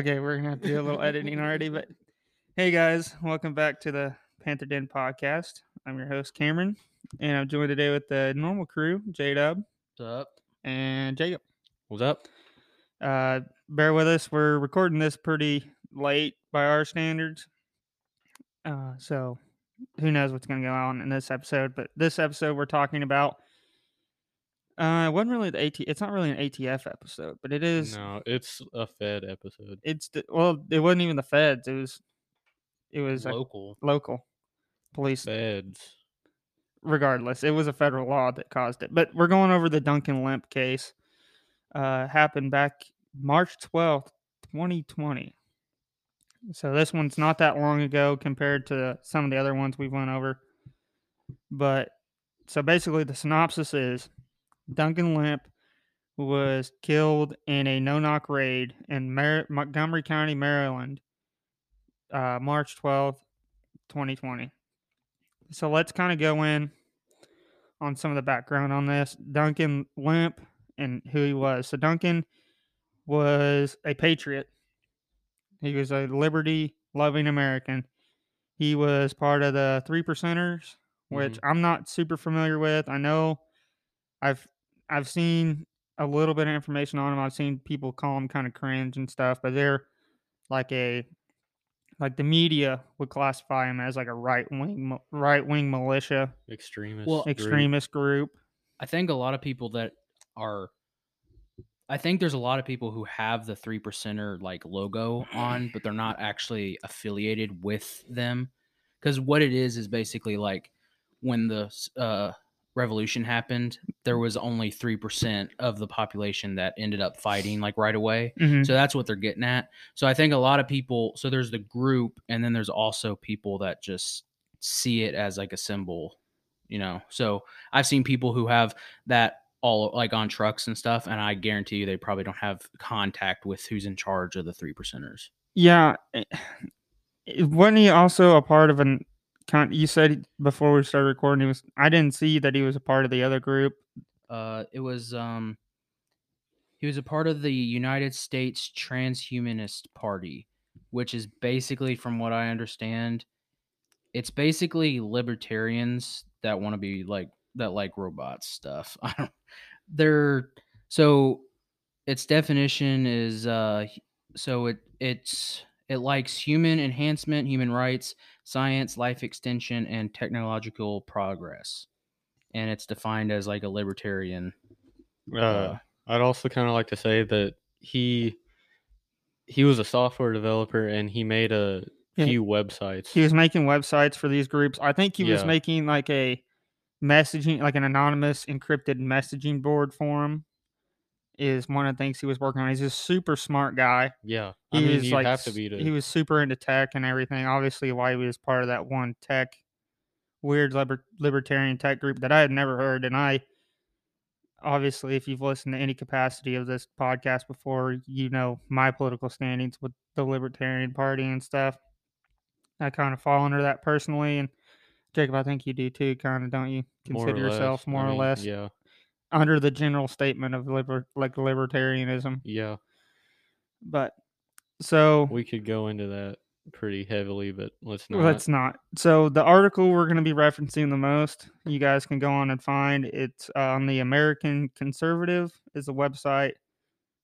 Okay, we're gonna have to do a little editing already, but hey guys, welcome back to the Panther Den podcast. I'm your host Cameron, and I'm joined today with the normal crew, J Dub What's up? and Jacob. What's up? Uh, bear with us, we're recording this pretty late by our standards, uh, so who knows what's gonna go on in this episode? But this episode, we're talking about. Uh, it wasn't really the AT. It's not really an ATF episode, but it is. No, it's a Fed episode. It's the, well, it wasn't even the feds. It was, it was Local local police. feds. Regardless, it was a federal law that caused it. But we're going over the Duncan Lemp case. Uh, happened back March twelfth, twenty twenty. So this one's not that long ago compared to some of the other ones we've went over. But so basically, the synopsis is Duncan Lemp was killed in a no-knock raid in Mar- Montgomery County, Maryland, uh, March twelfth, twenty twenty. So let's kind of go in on some of the background on this. Duncan Lemp and who he was. So Duncan was a patriot. He was a liberty loving American. He was part of the three percenters, which I'm not super familiar with. I know I've I've seen a little bit of information on them. I've seen people call them kind of cringe and stuff, but they're like a like the media would classify them as like a right wing right wing militia Extremist. Well, extremist group. I think a lot of people that are I think there's a lot of people who have the three percenter like logo on, but they're not actually affiliated with them. Because what it is is basically like when the uh, revolution happened, there was only three percent of the population that ended up fighting like right away. Mhm. So that's what they're getting at. So I think a lot of people. So there's the group, and then there's also people that just see it as like a symbol, you know. So I've seen people who have that all like on trucks and stuff, and I guarantee you they probably don't have contact with who's in charge of the three percenters. Yeah, eh, eh, wasn't he also a part of an? You said before we started recording, he was. I didn't see that he was a part of the other group. Uh, it was um, he was a part of the United States Transhumanist Party, which is basically, from what I understand, it's basically libertarians that want to be like that like robots stuff. I don't. They're so its definition is uh so it it's it likes human enhancement, human rights, science, life extension, and technological progress. And it's defined as like a libertarian. Uh, uh, I'd also kind of like to say that he he was a software developer and he made a Yeah, few websites. He was making websites for these groups. I think he was making like a messaging, like an anonymous encrypted messaging board for him. Is one of the things he was working on. He's a super smart guy. yeah, He I mean was you like have to be to. he was super into tech and everything. Obviously, why he was part of that one tech weird liber- libertarian tech group that I had never heard. And I obviously, if you've listened to any capacity of this podcast before, you know my political standings with the Libertarian Party and stuff. I kind of fall under that personally, and Jacob, I think you do too. Kind of, don't you more consider yourself less. I more or less Yeah, under the general statement of liber- like libertarianism? yeah. But so We could go into that pretty heavily, but let's not. Let's not. So the article we're going to be referencing the most, you guys can go on and find. It's uh, on the American Conservative is the website.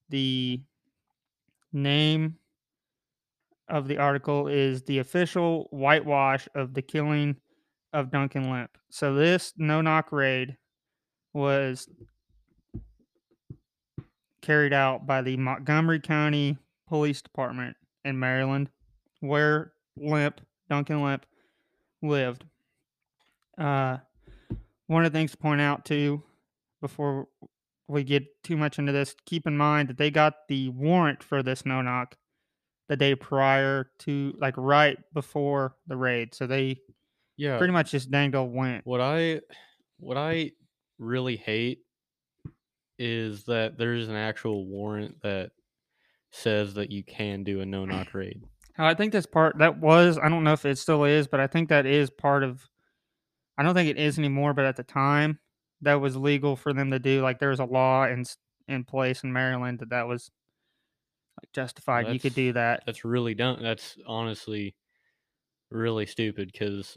The name of the article is the official whitewash of the killing of Duncan Lemp. So this no knock raid was carried out by the Montgomery County Police Department in Maryland, where Lemp, Duncan Lemp, lived. Uh, one of the things to point out too, before we get too much into this, keep in mind that they got the warrant for this no knock the day prior to, like, right before the raid. So they yeah, pretty much just dangle went. What I what I really hate is that there's an actual warrant that says that you can do a no knock raid. Oh, I think that's part that was I don't know if it still is, but I think that is part of I don't think it is anymore, but at the time that was legal for them to do like there was a law in in place in Maryland that that was like justified. You could do that. That's really dumb. That's honestly really stupid because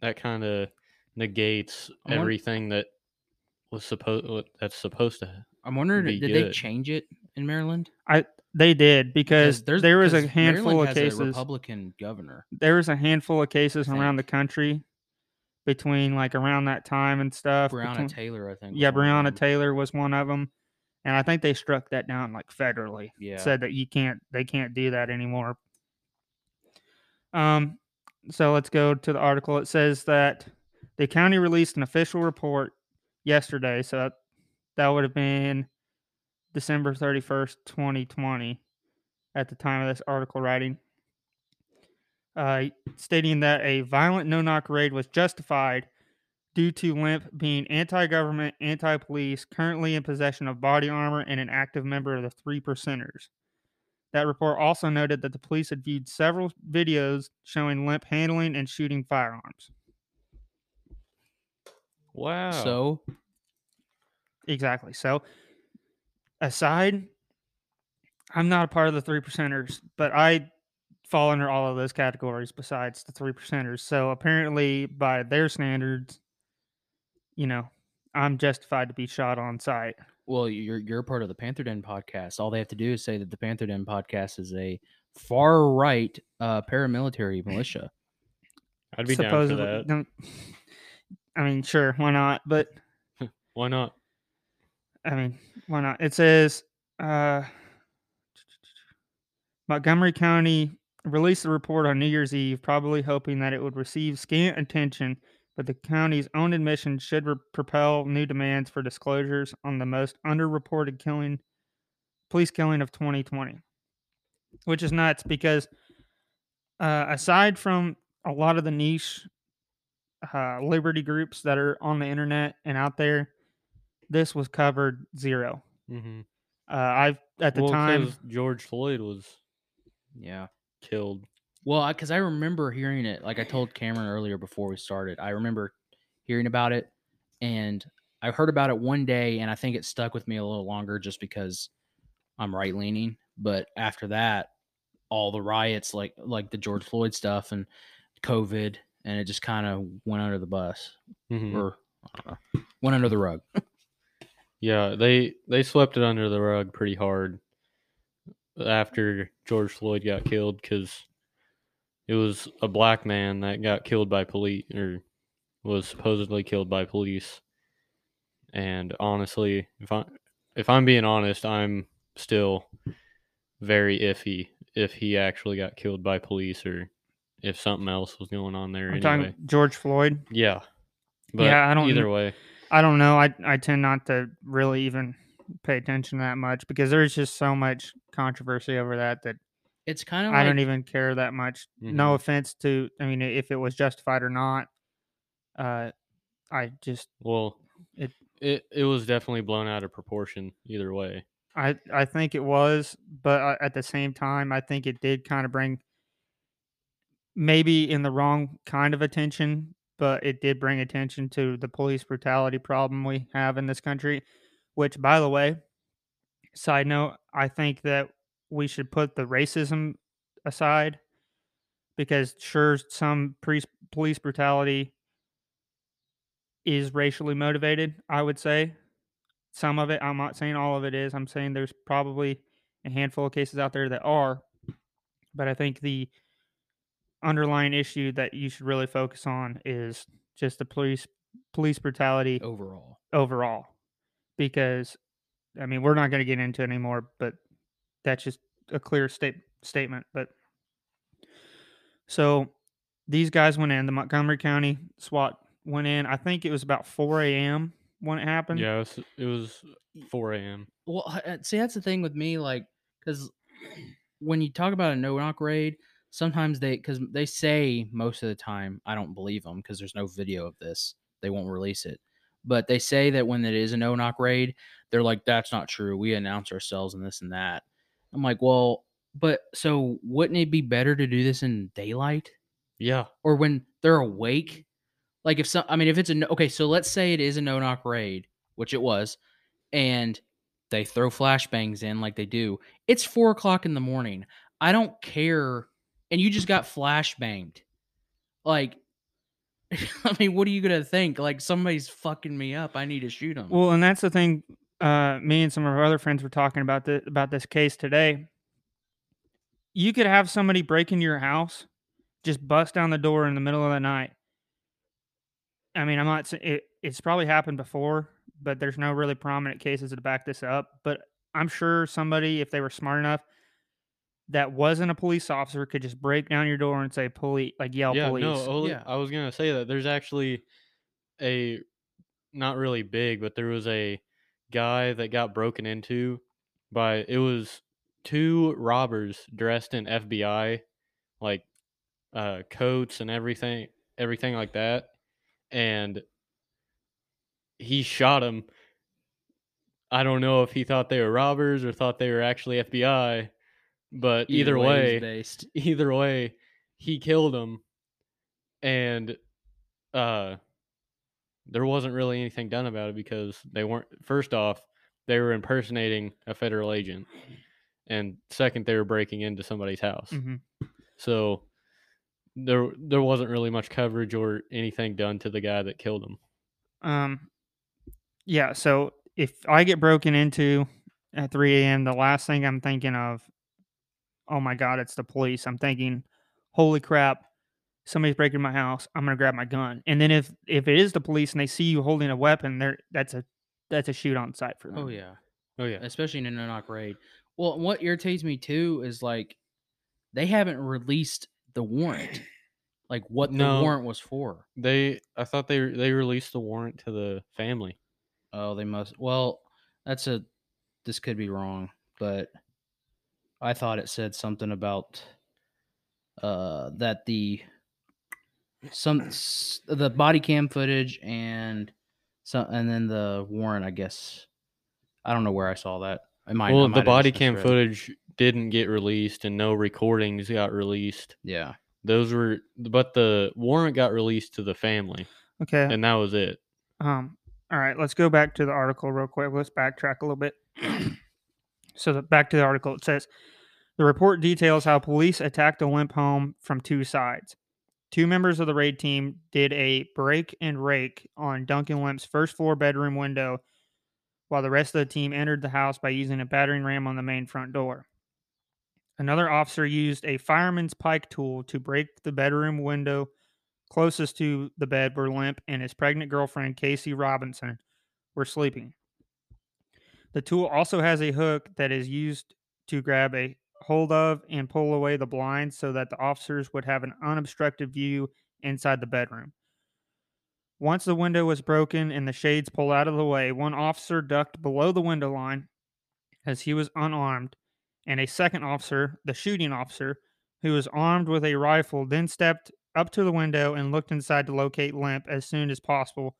that kind of negates everything that was supposed that's supposed to. I'm wondering, be did they change it in Maryland? I they did because there's there was a handful Maryland of has cases. A Republican governor. there was a handful of cases around the country between like around that time and stuff. Breonna between- Taylor, I think. yeah, one Breonna. Taylor was one of them, and I think they struck that down like federally. Yeah. said that you can't, they can't do that anymore. Um, so let's go to the article. It says that the county released an official report yesterday, so that, that would have been December thirty first, twenty twenty, at the time of this article writing. Uh, stating that a violent no-knock raid was justified due to Lemp being anti government, anti police, currently in possession of body armor, and an active member of the Three Percenters. That report also noted that the police had viewed several videos showing Lemp handling and shooting firearms. Wow. So Exactly. So, aside, I'm not a part of the Three Percenters, but I fall under all of those categories besides the Three Percenters. So, apparently, by their standards, you know, I'm justified to be shot on sight. Well, you're you're part of the Panther Den podcast. All they have to do is say that the Panther Den podcast is a far right uh, paramilitary militia. I'd be down for that. I mean, sure, why not? But Why not? I mean, why not? It says uh, Montgomery County released the report on New Year's Eve, probably hoping that it would receive scant attention, but the county's own admission should re- propel new demands for disclosures on the most underreported killing, police killing of 2020, which is nuts because uh, aside from a lot of the niche uh, liberty groups that are on the internet and out there, this was covered zero. Mm-hmm. Uh, I've at the well, time, 'cause George Floyd was Yeah. killed. Well, because I, remember hearing it, like I told Cameron earlier before we started, I remember hearing about it, and I heard about it one day, and I think it stuck with me a little longer just because I'm right leaning. But after that, all the riots, like like the George Floyd stuff and COVID, and it just kind of went under the bus, Mhm. or I don't know, went under the rug. Yeah, they they swept it under the rug pretty hard after George Floyd got killed because it was a black man that got killed by police or was supposedly killed by police. And honestly, if I if I'm being honest, I'm still very iffy if he actually got killed by police or if something else was going on there I'm anyway. talking George Floyd. Yeah. But Yeah, I don't either way. I don't know. I I tend not to really even pay attention that much because there's just so much controversy over that that It's kind of I like don't even care that much. No Mhm. offense to, I mean, if it was justified or not. Uh, I just Well, It- it it was definitely blown out of proportion either way. I I think it was, but I, at the same time, I think it did kind of bring maybe in the wrong kind of attention, but it did bring attention to the police brutality problem we have in this country. Which, by the way, side note, I think that we should put the racism aside because sure, some pre- police brutality is racially motivated. I would say some of it. I'm not saying all of it is. I'm saying there's probably a handful of cases out there that are, but I think the underlying issue that you should really focus on is just the police police brutality overall. overall because i mean we're not going to get into it anymore but that's just a clear state statement but so these guys went in the montgomery county swat went in i think it was about 4 a.m when it happened Yeah, it was, it was 4 a.m. Well, see, that's the thing with me, like, because when you talk about a no knock raid, sometimes they, because they say most of the time, I don't believe them because there's no video of this, they won't release it. But they say that when it is a no knock raid, they're like, that's not true. We announce ourselves and this and that. I'm like, well, but so wouldn't it be better to do this in daylight? Yeah. or when they're awake. Like if some, I mean, if it's a no- okay, so let's say it is a no knock raid, which it was, and They throw flashbangs in like they do. It's four o'clock in the morning. I don't care. And you just got flashbanged. Like, I mean, what are you gonna think? Like somebody's fucking me up. I need to shoot him. Well, and that's the thing. Uh, me and some of our other friends were talking about the about this case today. You could have somebody break into your house, just bust down the door in the middle of the night. I mean, I'm not. It, it's probably happened before, but there's no really prominent cases to back this up. But I'm sure somebody, if they were smart enough, that wasn't a police officer, could just break down your door and say "police," like yell yeah, "police." no, oh, Yeah. I was gonna say that there's actually a not really big, but there was a guy that got broken into by it was two robbers dressed in FBI like uh coats and everything everything like that and he shot him I don't know if he thought they were robbers or thought they were actually FBI but either, it was way based. either way, he killed him, and uh, there wasn't really anything done about it because they weren't. First off, they were impersonating a federal agent, and second, they were breaking into somebody's house. Mhm. So there, there wasn't really much coverage or anything done to the guy that killed him. Um, yeah. So if I get broken into at 3 a.m., the last thing I'm thinking of, oh my god, it's the police. I'm thinking, holy crap, somebody's breaking my house. I'm gonna grab my gun. And then if if it is the police and they see you holding a weapon, there that's a that's a shoot on sight for oh, them. Oh yeah. Oh yeah, especially in a knock raid. Well, what irritates me too is like they haven't released the warrant, like what the warrant was for. they. I thought they they released the warrant to the family. Oh, they must. Well, that's a. This could be wrong, but I thought it said something about uh that the some the body cam footage and some and then the warrant. I guess I don't know where I saw that. I might. I well, might the body cam misread. footage didn't get released, and no recordings got released. Yeah. Those were, but the warrant got released to the family, Okay. and that was it. Um, all right, let's go back to the article real quick. Let's backtrack a little bit. so, the, back to the article, it says the report details how police attacked a Lemp home from two sides. Two members of the raid team did a break and rake on Duncan Lemp's first floor bedroom window, while the rest of the team entered the house by using a battering ram on the main front door. Another officer used a fireman's pike tool to break the bedroom window closest to the bed where Lemp and his pregnant girlfriend, Casey Robinson, were sleeping. The tool also has a hook that is used to grab a hold of and pull away the blinds so that the officers would have an unobstructed view inside the bedroom. Once the window was broken and the shades pulled out of the way, one officer ducked below the window line as he was unarmed, and a second officer, the shooting officer, who was armed with a rifle, then stepped up to the window and looked inside to locate Lemp as soon as possible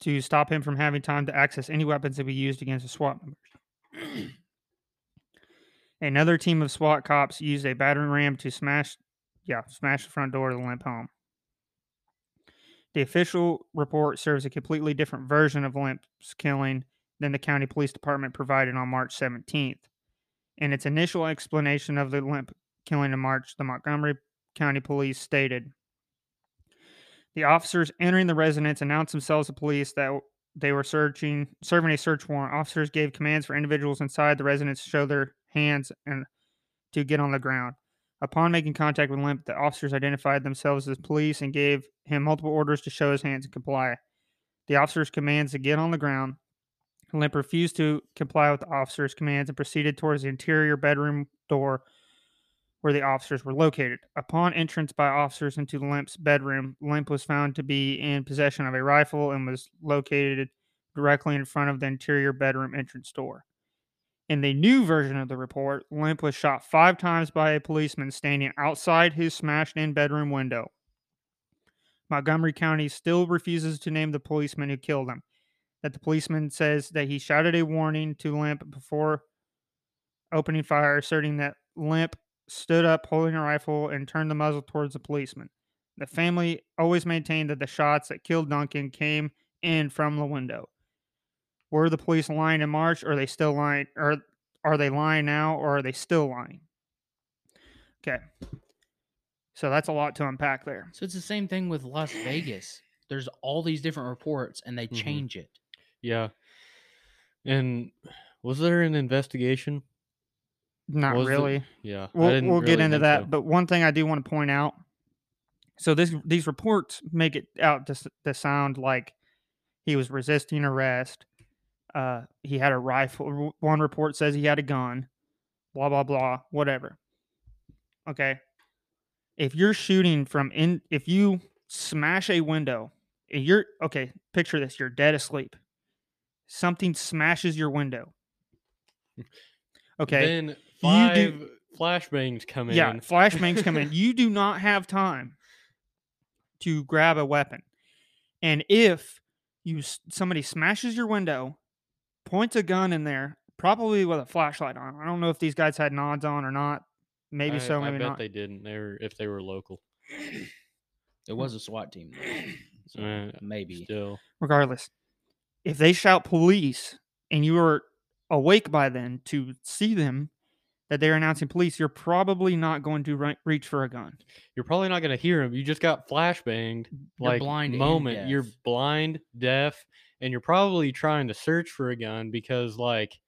to stop him from having time to access any weapons that be used against the SWAT members. Another team of SWAT cops used a battering ram to smash, yeah, smash the front door of the Lemp home. The official report serves a completely different version of Lemp's killing than the county police department provided on March 17th. In its initial explanation of the Lemp killing in March, the Montgomery County Police stated the officers entering the residence announced themselves to police that they were searching, serving a search warrant. Officers gave commands for individuals inside the residence to show their hands and to get on the ground. Upon making contact with Lemp, the officers identified themselves as police and gave him multiple orders to show his hands and comply. The officers' commands to get on the ground. Lemp refused to comply with the officers' commands and proceeded towards the interior bedroom door where the officers were located. Upon entrance by officers into Lemp's bedroom, Lemp was found to be in possession of a rifle and was located directly in front of the interior bedroom entrance door. In the new version of the report, Lemp was shot five times by a policeman standing outside his smashed in bedroom window. Montgomery County still refuses to name the policeman who killed him. That the policeman says that he shouted a warning to Lemp before opening fire, asserting that Lemp stood up holding a rifle and turned the muzzle towards the policeman. The family always maintained that the shots that killed Duncan came in from the window. Were the police lying in March? Or are they still lying? Or are they lying now? Or are they still lying? Okay. So that's a lot to unpack there. So it's the same thing with Las Vegas. There's all these different reports and they Mhm. change it. Yeah. And was there an investigation? Not Was it- really. Yeah. We'll, didn't we'll get into that. so. But one thing I do want to point out so this these reports make it out to, to sound like he was resisting arrest. Uh, he had a rifle. One report says he had a gun. Blah blah blah. Whatever. Okay. If you're shooting from in, if you smash a window, and you're okay. Picture this: you're dead asleep. Something smashes your window. Okay. Then You five do- flashbangs come in. Yeah, flashbangs come in. You do not have time to grab a weapon. And if you somebody smashes your window, points a gun in there, probably with a flashlight on. I don't know if these guys had nods on or not. Maybe I, so, I maybe bet not. they didn't. They were if they were local. It was a SWAT team. though, so Uh, maybe. Still. Regardless, if they shout police and you are awake by then to see them that they're announcing police, you're probably not going to ri- reach for a gun. You're probably not gonna hear them. You just got flashbanged. You're like blind and moment. You're deaf. blind, deaf, and you're probably trying to search for a gun because like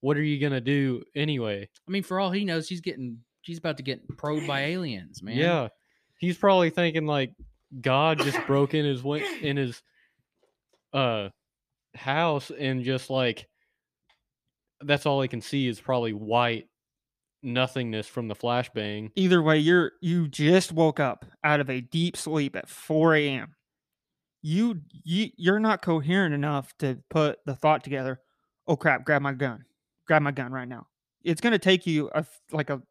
what are you gonna do anyway? I mean, for all he knows, he's getting he's about to get probed by aliens, man. Yeah. He's probably thinking like God just broke in his win- in his uh house and just like that's all he can see is probably white nothingness from the flashbang. either way you're you just woke up out of a deep sleep at 4 a.m you, you you're not coherent enough to put the thought together oh crap grab my gun grab my gun right now it's going to take you a f- like a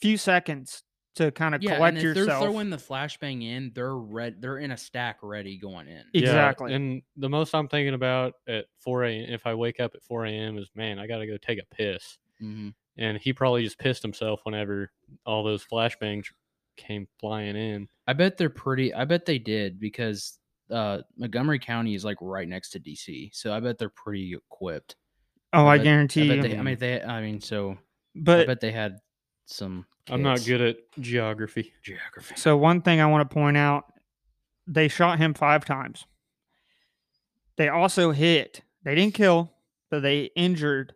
few seconds to kind of Yeah, collect and if yourself they're throwing the flashbang in, they're red. They're in a stack ready going in. Exactly. Yeah, and the most I'm thinking about at 4 a.m. if I wake up at 4 a.m. is man, I gotta go take a piss. hmm And he probably just pissed himself whenever all those flashbangs came flying in. I bet they're pretty. I bet they did because uh, Montgomery County is like right next to DC, so I bet they're pretty equipped. oh i, bet- guarantee I you they. I mean, they. I mean, so But I bet they had some. I'm not good at geography. geography. So one thing I want to point out, they shot him five times. They also hit. They didn't kill, but they injured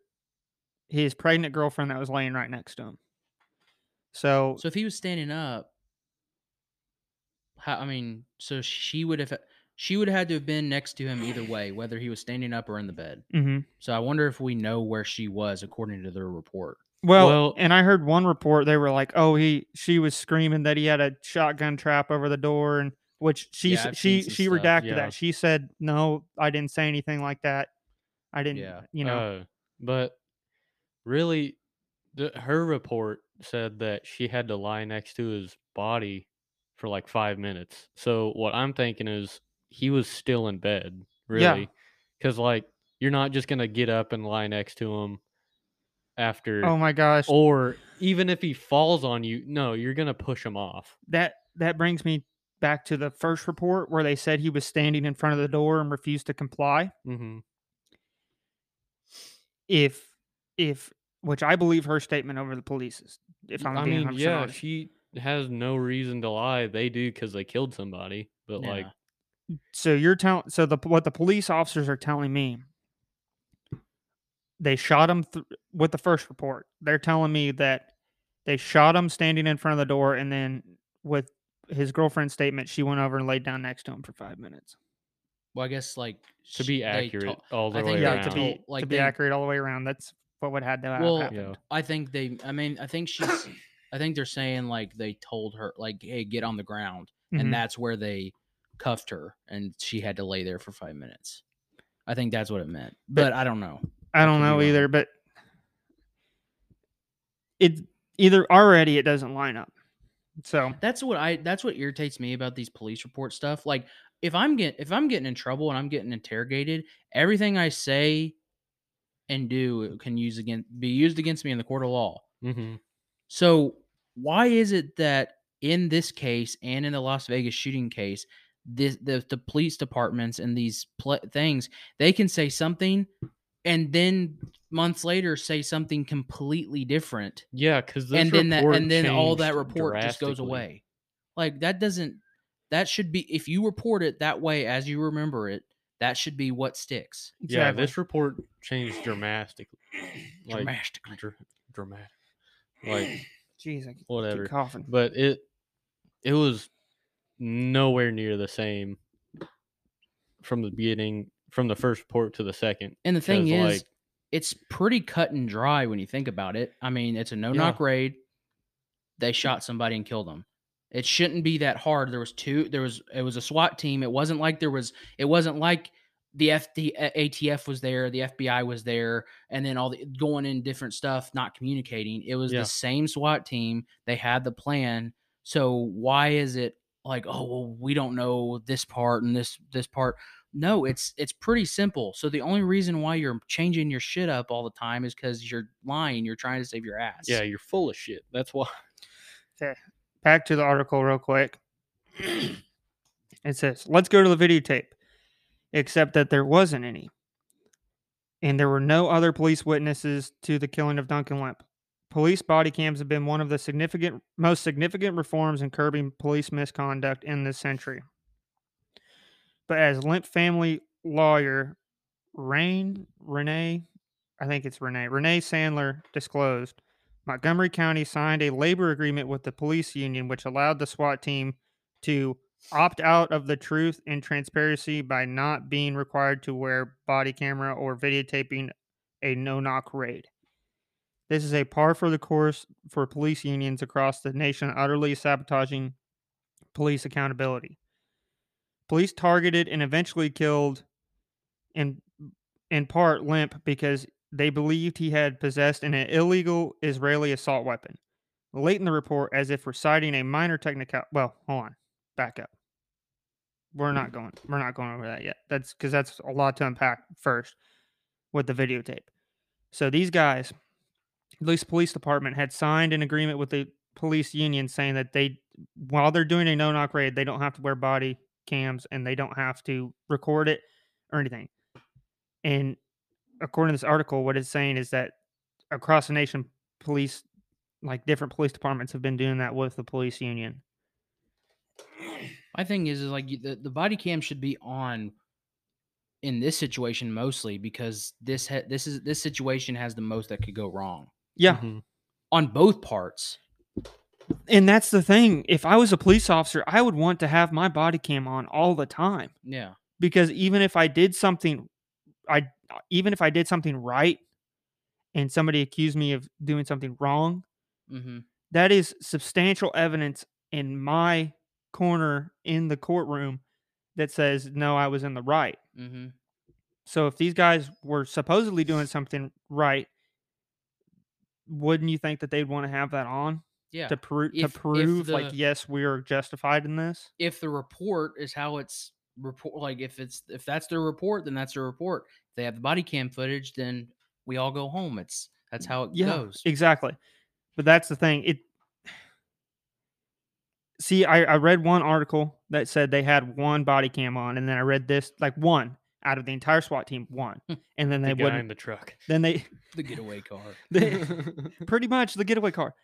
his pregnant girlfriend that was laying right next to him. So, So if he was standing up, how? I mean, so she would have. She would have had to have been next to him either way, whether he was standing up or in the bed. mhm. So I wonder if we know where she was according to their report. well, Well- and I heard one report they were like, "Oh, he she was screaming that he had a shotgun trap over the door," and which she Yeah, s- I've she seen she stuff, redacted yeah. that. She said, "No, I didn't say anything like that. I didn't." Yeah. You know, Uh, but really, the, her report said that she had to lie next to his body for like five minutes. So what I'm thinking is he was still in bed, Yeah. really, because like you're not just gonna get up and lie next to him after, oh my gosh, or even if he falls on you, no, you're gonna push him off. that that brings me back to the first report where they said he was standing in front of the door and refused to comply. hmm If if which I believe her statement over the police is. If I'm I being mean, yeah, honest. she has no reason to lie. They do because they killed somebody, but like. Yeah. so you're telling so the what the police officers are telling me they shot him th- with the first report they're telling me that they shot him standing in front of the door and then with his girlfriend's statement she went over and laid down next to him for five minutes Well, I guess like to be accurate to- all the I way think yeah around. to be like to be they- accurate all the way around that's what would have to have Well, happened Yeah. I think they. I mean, I think she's. I think they're saying like they told her like, "Hey, get on the ground," Mhm. and that's where they cuffed her, and she had to lay there for five minutes. I think that's what it meant, but I don't know. I don't know either, but it either already it doesn't line up. So That's what I. That's what irritates me about these police report stuff. Like, if I'm get if I'm getting in trouble and I'm getting interrogated, everything I say and do can use again be used against me in the court of law. hmm So why is it that in this case and in the Las Vegas shooting case, this the the police departments and these pl- things they can say something and then months later say something completely different Yeah, because and then that and then all that report just goes away like that doesn't that should be if you report it that way as you remember it that should be what sticks Yeah, this report changed dramatically. Like Dramatically. dr- dramatic. Like Jeez, I keep whatever. coughing. But it it was nowhere near the same from the beginning from the first port to the second. and the thing is like, it's pretty cut and dry when you think about it. I mean it's a no knock raid. They shot somebody and killed them it shouldn't be that hard. There was two there was it was a swat team. It wasn't like there was it wasn't like the FD, atf was there the fbi was there and then all the going in different stuff not communicating. It was Yeah. the same swat team. They had the plan. So why is it like oh well we don't know this part and this this part no mm-hmm. it's it's pretty simple so the only reason why you're changing your shit up all the time is because you're lying you're trying to save your ass yeah, you're full of shit. That's why. Okay. Back to the article real quick. it says, let's go to the videotape, except that there wasn't any. And there were no other police witnesses to the killing of Duncan Lemp. Police body cams have been one of the significant, most significant reforms in curbing police misconduct in this century. But as Lemp family lawyer Rain Renee, I think it's Renee Renee Sandler disclosed, Montgomery County signed a labor agreement with the police union, which allowed the SWAT team to opt out of the truth and transparency by not being required to wear body camera or videotaping a no knock raid. This is a par for the course for police unions across the nation, utterly sabotaging police accountability. Police targeted and eventually killed, in in part, Lemp because they believed he had possessed an illegal Israeli assault weapon. Late in the report, as if reciting a minor technical. Well, hold on, back up. We're not mm-hmm. going. We're not going over that yet. That's because that's a lot to unpack first with the videotape. So these guys, least police department, had signed an agreement with the police union saying that they, while they're doing a no-knock raid, they don't have to wear body cams and they don't have to record it or anything. And according to this article, what it's saying is that across the nation, police, like different police departments, have been doing that with the police union. My thing is, is like the, the body cam should be on in this situation mostly because this ha- this is this situation has the most that could go wrong Yeah, Mhm. on both parts. and that's the thing. If I was a police officer, I would want to have my body cam on all the time Yeah, because even if I did something, I even if I did something right, and somebody accused me of doing something wrong, mm-hmm. that is substantial evidence in my corner in the courtroom that says no, I was in the right. Mm-hmm. So if these guys were supposedly doing something right, wouldn't you think that they'd want to have that on yeah. to prove to If- if prove like yes, we are justified in this? if the report is how it's report, like if it's if that's their report, then that's their report. If they have the body cam footage, then we all go home. It's that's how it Yeah, goes. exactly. But that's the thing. It see, I, I read one article that said they had one body cam on, and then I read this like one out of the entire SWAT team, one, Hmm. and then they guy wouldn't. in the truck. Then they the getaway car. they pretty much the getaway car.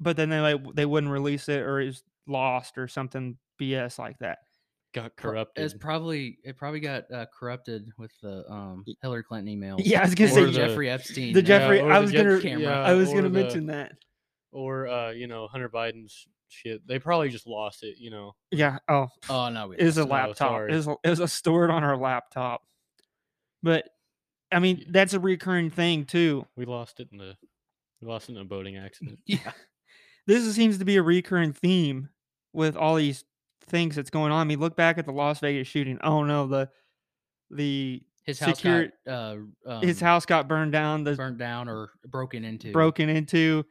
But then they like they wouldn't release it or it's lost or something BS like that. Got corrupted. It's probably it probably got uh, corrupted with the um, Hillary Clinton emails. Yeah, I was gonna or say the- Jeffrey Epstein. the uh, Jeffrey- or I was Jeff- gonna- camera. I was or gonna mention that. or uh, you know, Hunter Biden's shit. They probably just lost it. You know, Yeah. Oh, Oh no, we it was a laptop. sorry. It was, a- it was stored on our laptop. But I mean, Yeah. that's a recurring thing too. we lost it in the we lost it in a boating accident. Yeah, This seems to be a recurring theme with all these things that's going on. I mean, look back at the Las Vegas shooting. Oh no, the the his house Secure- got uh, his um, house got burned down. The burned down or broken into. broken into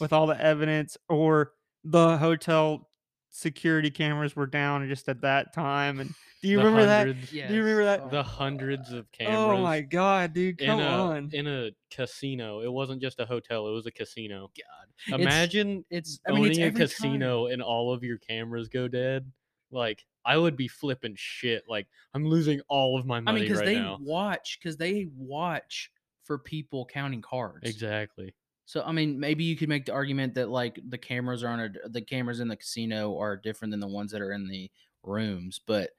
with all the evidence or the hotel security cameras were down just at that time and do you The remember that hundreds- do you remember that? Oh The hundreds of oh cameras. oh my god dude in come a on in a casino. It wasn't just a hotel; it was a casino. God. It's- Imagine It's I mean owning it's a every time. casino and all of your cameras go dead. like I would be flipping shit. Like I'm losing all of my money I mean, because right they now. watch, because they watch for people counting cards. Exactly. So I mean, maybe you could make the argument that like the cameras are on a, the cameras in the casino are different than the ones that are in the rooms, but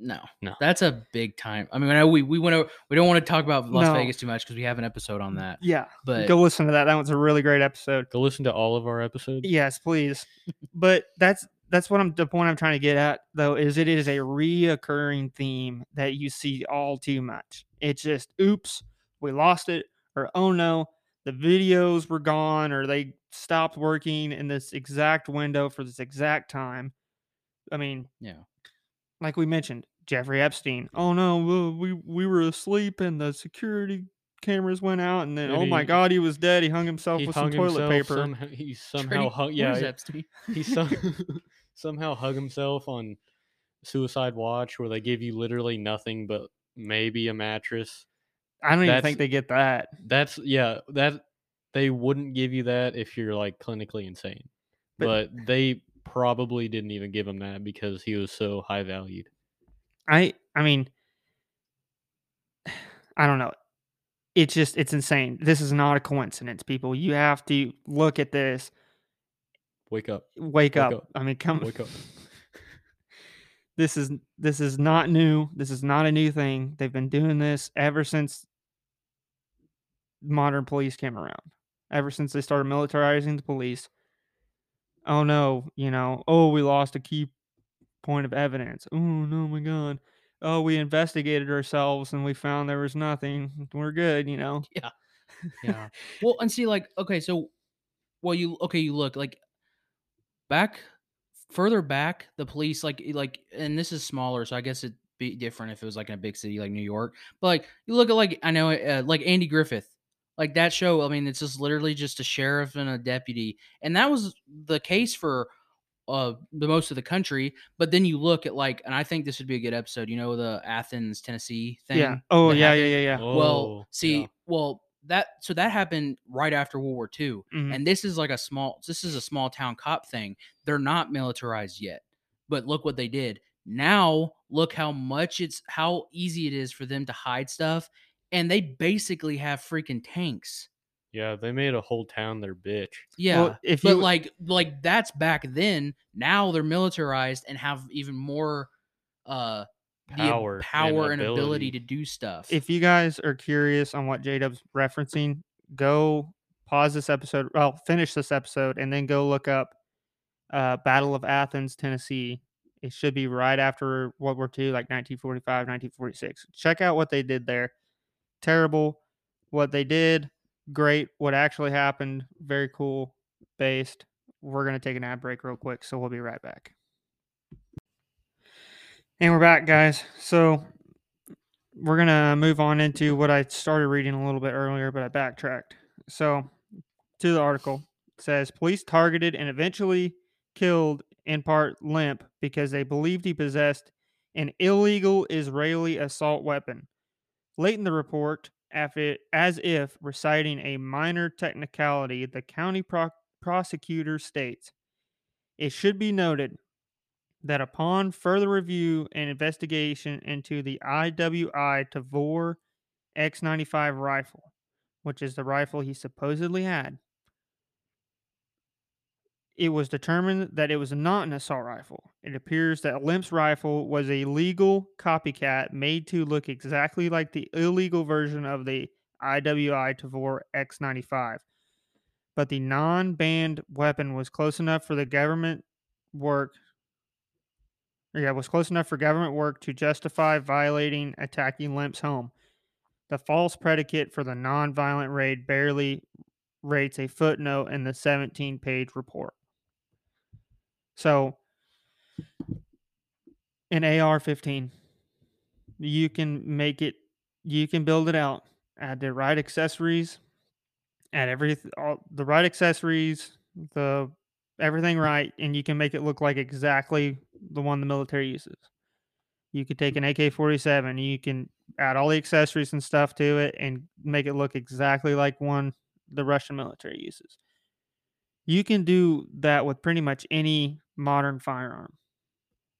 no, No. that's a big time. I mean, I know we we went over, we don't want to talk about Las No. Vegas too much because we have an episode on that, Yeah, but go listen to that. That was a really great episode. Go listen to all of our episodes. Yes, please. but that's that's what I'm the point I'm trying to get at though is it is a reoccurring theme that you see all too much. It's just oops, we lost it, or oh no, the videos were gone, or they stopped working in this exact window for this exact time. I mean, yeah, like we mentioned, Jeffrey Epstein. Oh no, we we were asleep and the security cameras went out, and then oh my god, he was dead. He hung himself He with hung some toilet paper. Somehow, he somehow hung. Yeah, Epstein? he some, somehow hung himself on suicide watch, where they give you literally nothing but maybe a mattress. I don't even think they get that. That's yeah. That they wouldn't give you that if you're like clinically insane, But- but, they probably didn't even give him that because he was so high valued. I I mean I don't know. It's just it's insane. This is not a coincidence, people. You have to look at this, Wake up! wake, up. up. I mean, come Wake up! this is this is not new. This is not a new thing. They've been doing this ever since modern police came around. Ever since they started militarizing the police. Oh no, you know, oh we lost a key point of evidence. Oh no my god. Oh, we investigated ourselves and we found there was nothing. We're good, you know. yeah. Yeah. well, and see, like, okay, so, well, you okay, you look like back further back, the police, like, like, and this is smaller, so I guess it'd be different if it was like in a big city like New York. But like, you look at like I know, uh, like Andy Griffith, like that show. I mean, it's just literally just a sheriff and a deputy, and that was the case for uh the most of the country. But then you look at like, and I think this would be a good episode. You know, the Athens, Tennessee thing. Yeah. Oh that yeah, yeah, yeah, yeah. Oh, well, see, yeah. well that so that happened right after World War II, Mhm. and this is like a small. This is a small town cop thing. They're not militarized yet, but look what they did. Now look how much it's how easy it is for them to hide stuff, and they basically have freaking tanks. yeah, they made a whole town their bitch. Yeah, Well, if but you like like that's back then. Now they're militarized and have even more uh the ab- Power, and power and ability. ability. to do stuff. if you guys are curious on what J Dub's referencing, go pause this episode. Well, finish this episode and then go look up uh, Battle of Athens, Tennessee. It should be right after World War II, like 1945, 1946. Check out what they did there. Terrible. What they did, great. What actually happened, very cool. Based. We're going to take an ad break real quick, so we'll be right back. And we're back, guys. So we're gonna move on into what I started reading a little bit earlier, but I backtracked. So, to the article it says police targeted and eventually killed in part Lemp because they believed he possessed an illegal Israeli assault weapon. Late in the report, as if reciting a minor technicality, the county pro- prosecutor states, "It should be noted that upon further review and investigation into the IWI Tavor X95 rifle, which is the rifle he supposedly had, it was determined that it was not an assault rifle. It appears that Lemp's rifle was a legal copycat made to look exactly like the illegal version of the IWI Tavor X95. But the non banned weapon was close enough for the government work yeah, was close enough for government work to justify violating attacking Lemp's home. The false predicate for the non-violent raid barely rates a footnote in the 17 page report. So, an AR 15, you can make it, you can build it out, add the right accessories, add every, all, the right accessories, the everything right, and you can make it look like exactly the one the military uses. You could take an AK 47, you can add all the accessories and stuff to it and make it look exactly like one the Russian military uses. You can do that with pretty much any modern firearm.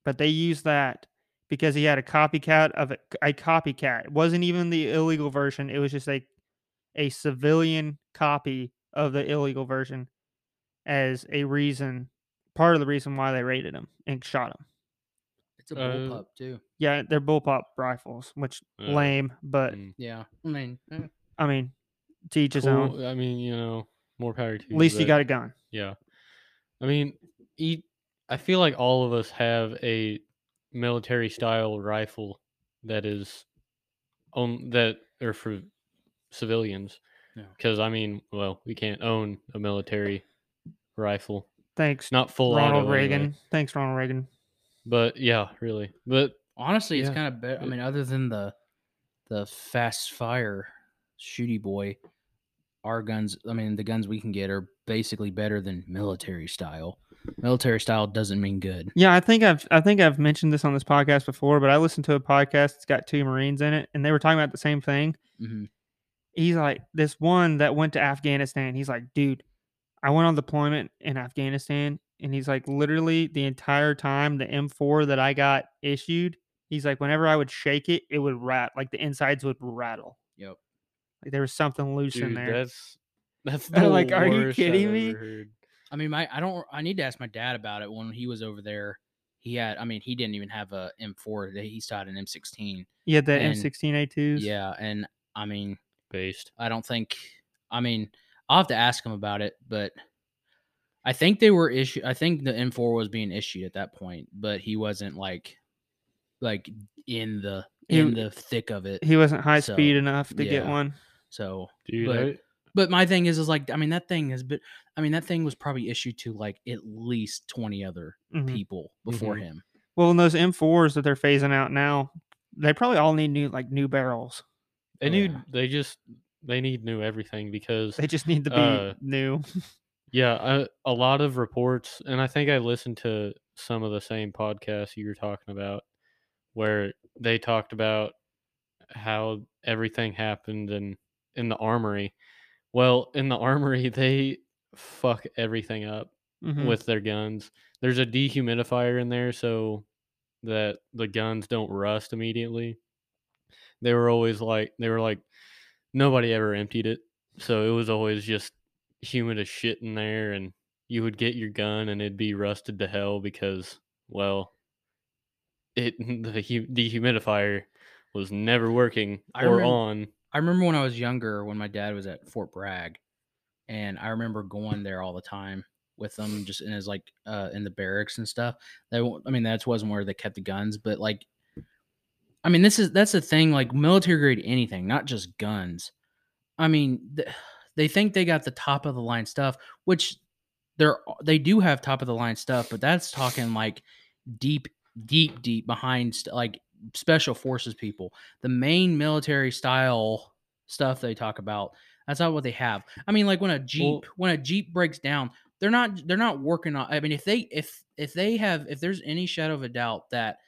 But they used that because he had a copycat of a, a copycat. It wasn't even the illegal version. It was just a a civilian copy of the illegal version as a reason, part of the reason why they raided him and shot him. It's a Uh, bullpup too. Yeah, they're bullpup rifles, which Uh, lame, but mm, Yeah, I mean, eh, I mean, to each his own. I mean, you know, more power to At least you got a gun. Yeah. I mean, e- I feel like all of us have a military style rifle that is on that are for civilians. Yeah. Because I mean, well, we can't own a military rifle. Thanks, Not full Ronald auto, anyway. Reagan. Thanks, Ronald Reagan. But yeah, really. But honestly, it's kind of better. I mean, other than the the fast fire shooty boy, our guns. I mean, the guns we can get are basically better than military style. Military style doesn't mean good. Yeah, I think I've I think I've mentioned this on this podcast before, but I listened to a podcast. It's got two Marines in it, and they were talking about the same thing. hmm He's like, this one that went to Afghanistan. He's like, dude, I went on deployment in Afghanistan, and he's like, literally the entire time the M4 that I got issued, he's like, whenever I would shake it, it would rat like the insides would rattle. Yep. Like there was something loose in there. that's that's the like, are you kidding I've me? ever heard. I mean, my I don't. I need to ask my dad about it. When he was over there, he had. I mean, he didn't even have a M4. He still had an M16. Yeah, the and- M16A2s. Yeah, and I mean, Based. I don't think. I mean, I'll have to ask him about it, but I think they were issued. I think the M4 was being issued at that point, but he wasn't like, like in the He- in the thick of it. He wasn't high So, speed enough to get one. So, Dude, But- I- but my thing is, is like, I mean, that thing has been. I mean, that thing was probably issued to like at least twenty other Mhm. people before Mhm. him. Well, and those M4s that they're phasing out now, they probably all need new like new barrels. they Oh, need they just they need new everything because They just need to be Uh, new. Yeah, I, a lot of reports, and I think I listened to some of the same podcasts you were talking about, where they talked about how everything happened in in the armory. Well, in the armory, they fuck everything up Mhm. with their guns. There's a dehumidifier in there so that the guns don't rust immediately. They were always like they were like nobody ever emptied it. So it was always just humid as shit in there and you would get your gun and it'd be rusted to hell because well it the dehumidifier was never working I or remem- on. I remember when I was younger, when my dad was at Fort Bragg, and I remember going there all the time with them, just in his like uh, in the barracks and stuff. They, I mean, that wasn't where they kept the guns, but like, I mean, this is that's the thing, like military grade anything, not just guns. I mean, th- they think they got the top of the line stuff, which they're they do have top of the line stuff, but that's talking like deep, deep, deep behind st- like special forces people. The main military style stuff they talk about that's not what they have. I mean like when a jeep when a jeep breaks down they're not they're not working on i mean if they if if they have if there's any shadow of a doubt that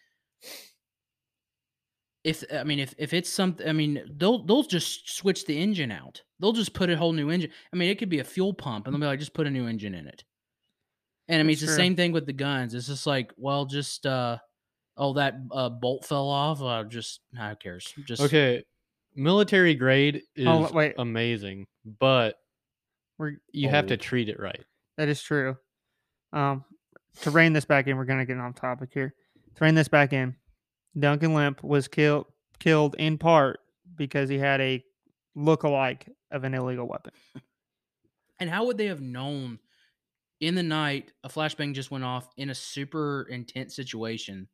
if i mean if if it's something i mean they'll they'll just switch the engine out. They'll just put a whole new engine i mean it could be a fuel pump and they'll be like just put a new engine in it. And i mean That's it's the same thing with the guns. It's just like well just uh oh that uh, bolt fell off uh, just who cares just Okay, military grade is Oh, wait. amazing, but We're, you have to Old. treat it right. that is true. Um, to rein this back in, we're gonna get on topic here. To rein this back in, Duncan Lemp was killed killed in part because he had a look-alike of an illegal weapon. And how would they have known in the night a flashbang just went off in a super intense situation?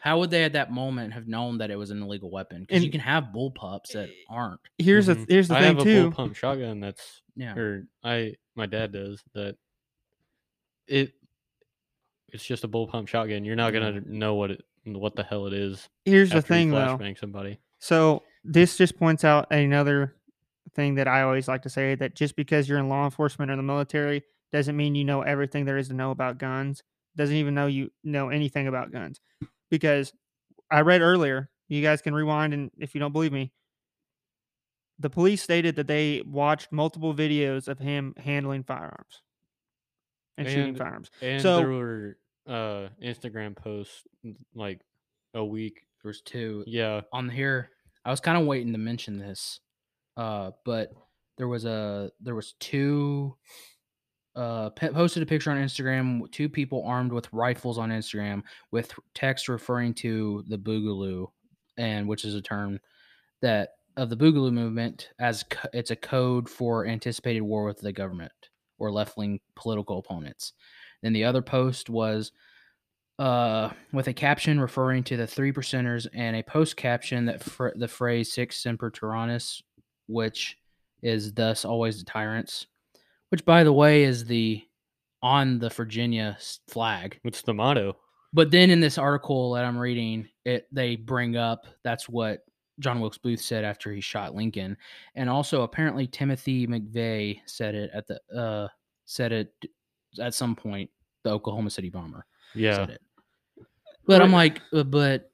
How would they at that moment have known that it was an illegal weapon? Because you can have bullpups that aren't. Here's the Mhm. here's the I thing have a too. bull pump shotgun that's Yeah. or I my dad does that it it's just a bullpup shotgun. You're not gonna know what it what the hell it is Here's the after you thing though. flashbang somebody. So this just points out another thing that I always like to say that just because you're in law enforcement or the military doesn't mean you know everything there is to know about guns. Doesn't even know you know anything about guns. Because I read earlier, you guys can rewind and if you don't believe me, the police stated that they watched multiple videos of him handling firearms and, shooting firearms. And So- there were uh Instagram posts like a week. There was two Yeah, on here. I was kind of waiting to mention this, uh, but there was a there was two. Uh, posted a picture on Instagram. Two people armed with rifles on Instagram with text referring to the Boogaloo, and which is a term that of the Boogaloo movement as co- it's a code for anticipated war with the government or left wing political opponents. Then the other post was uh, with a caption referring to the three percenters and a post caption that fr- the phrase "Sic Semper Tyrannis," which is thus always the tyrants, which by the way is the on the Virginia flag. what's the motto? But then in this article that I'm reading, it they bring up that's what John Wilkes Booth said after he shot Lincoln, and also apparently Timothy McVeigh said it at the uh said it at some point. The Oklahoma City bomber Yeah. But I'm like, uh, but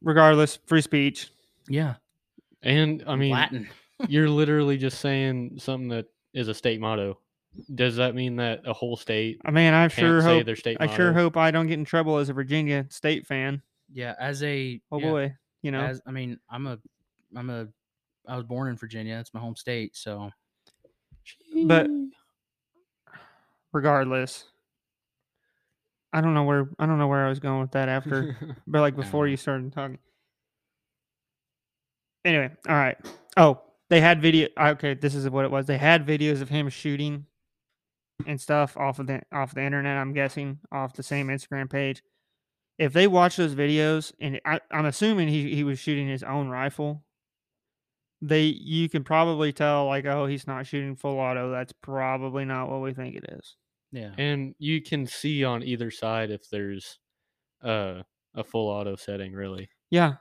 Regardless, free speech. yeah, and I mean, Latin. you're literally just saying something that is a state motto. Does that mean that a whole state I mean, I can't sure hope. their state I motto? sure hope I don't get in trouble as a Virginia State fan. Yeah, as a Oh yeah, boy, you know. As I mean, I'm a, I'm a, I was born in Virginia. It's my home state. So But regardless, I don't know where I don't know where I was going with that after, but like before uh-huh. you started talking. Anyway, all right. Oh, they had video. Okay, this is what it was. They had videos of him shooting and stuff off of the off the internet. I'm guessing off the same Instagram page. If they watch those videos, and I, I'm assuming he he was shooting his own rifle, they you can probably tell like oh he's not shooting full auto. That's probably not what we think it is. yeah, and you can see on either side if there's uh, a full auto setting, really, Yeah,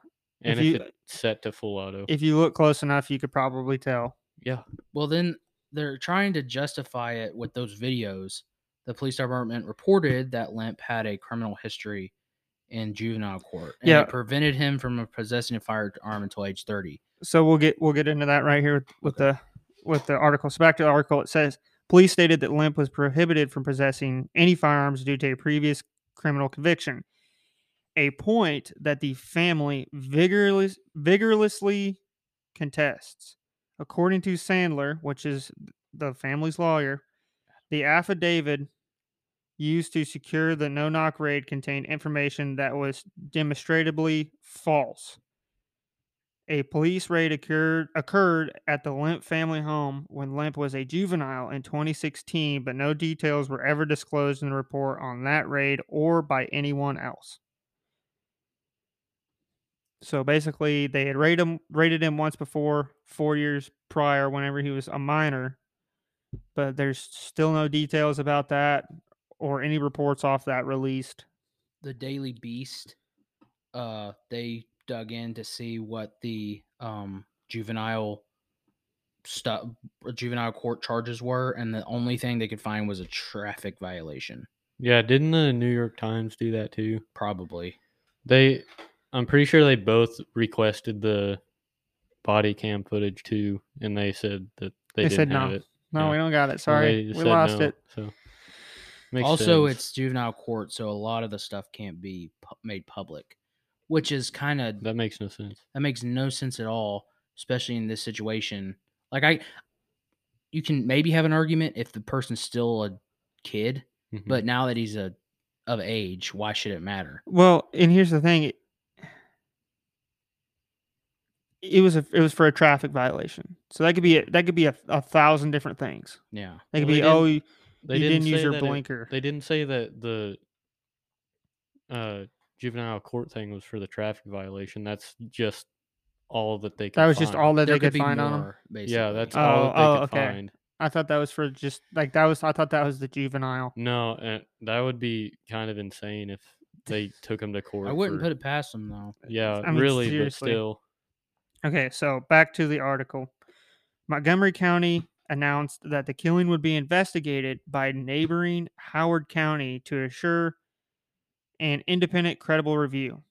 and If if, you- it's set to full auto. if you look close enough, you could probably tell. yeah, Well, then they're trying to justify it with those videos. The police department reported that Lemp had a criminal history in juvenile court, and Yeah. it prevented him from possessing a firearm until age 30. so we'll get we'll get into that right here with, with the with the article. So back to the article, it says police stated that Lemp was prohibited from possessing any firearms due to a previous criminal conviction, a point that the family vigorous, vigorously contests. According to Sandler, which is the family's lawyer, the affidavit used to secure the no knock raid contained information that was demonstrably false. A police raid occurred occurred at the Lemp family home when Lemp was a juvenile in 2016, but no details were ever disclosed in the report on that raid or by anyone else. So basically, they had rated him, raided him once before, four years prior, whenever he was a minor, but there's still no details about that or any reports off that released. The Daily Beast, uh, they dug in to see what the um, juvenile stuff, juvenile court charges were, and the only thing they could find was a traffic violation. yeah. Didn't the New York Times do that too? Probably. They, I'm pretty sure they both requested the body cam footage too, and they said that they, They didn't said have no. it. No, Yeah. we don't got it. Sorry, we lost no, it. So makes also, sense. it's juvenile court, so a lot of the stuff can't be pu- made public, which is kind of that makes no sense. that makes no sense at all, especially in this situation. Like I, you can maybe have an argument if the person's still a kid, Mhm. but now that he's a of age, why should it matter? Well, and here's the thing. It, it was a it was for a traffic violation. So that could be a, that could be a, a thousand different things. Yeah, That could Well, be they oh you, they you didn't use your that it- blinker. they didn't say that the uh, juvenile court thing was for the traffic violation. That's just all that they. Could that was just find. all that there they could could be find on them. Basically. Yeah, that's Oh, all that they oh, could okay. find. I thought that was for just like that was I thought that was the juvenile. No, and that would be kind of insane if they took him to court. I wouldn't for- put it past them though. Yeah, I mean, really, seriously. but still. Okay, so back to the article. Montgomery County announced that the killing would be investigated by neighboring Howard County to assure an independent, credible review.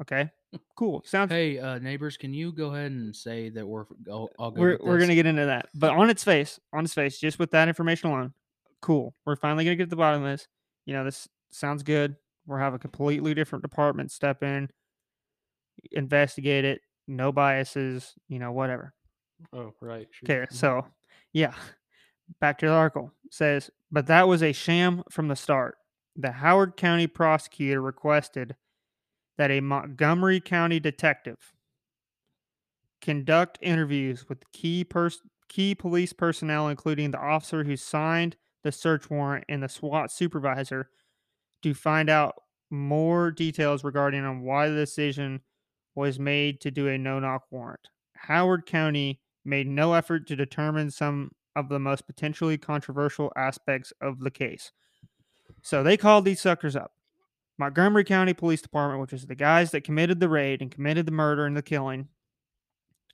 Okay, cool. Sounds. Hey, uh, neighbors, can you go ahead and say that we're I'll, I'll go we're we're gonna get into that, but on its face, on its face, just with that information alone, cool. We're finally gonna get to the bottom of this. You know, this sounds good. We'll have a completely different department step in, investigate it, no biases, you know, whatever. Oh, right. sure. Okay, so yeah, back to the article says, but that was a sham from the start. The Howard County prosecutor requested that a Montgomery County detective conduct interviews with key pers- key police personnel, including the officer who signed the search warrant and the SWAT supervisor, to find out more details regarding on why the decision was made to do a no-knock warrant. Howard County made no effort to determine some of the most potentially controversial aspects of the case. So they called these suckers up. Montgomery County Police Department, which is the guys that committed the raid and committed the murder and the killing,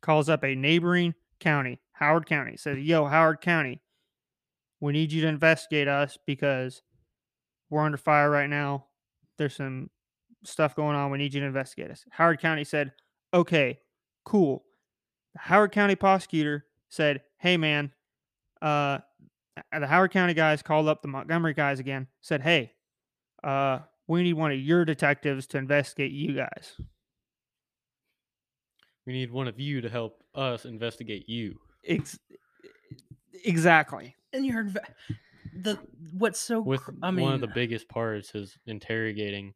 calls up a neighboring county, Howard County, says, Yo, Howard County, we need you to investigate us because we're under fire right now. There's some stuff going on. We need you to investigate us. Howard County said, Okay, cool. The Howard County prosecutor said, Hey, man, uh, the Howard County guys called up the Montgomery guys again, said, Hey, uh, we need one of your detectives to investigate you guys. We need one of you to help us investigate you. Ex- exactly. And you're inve- the what's so With cr- I mean one of the biggest parts is interrogating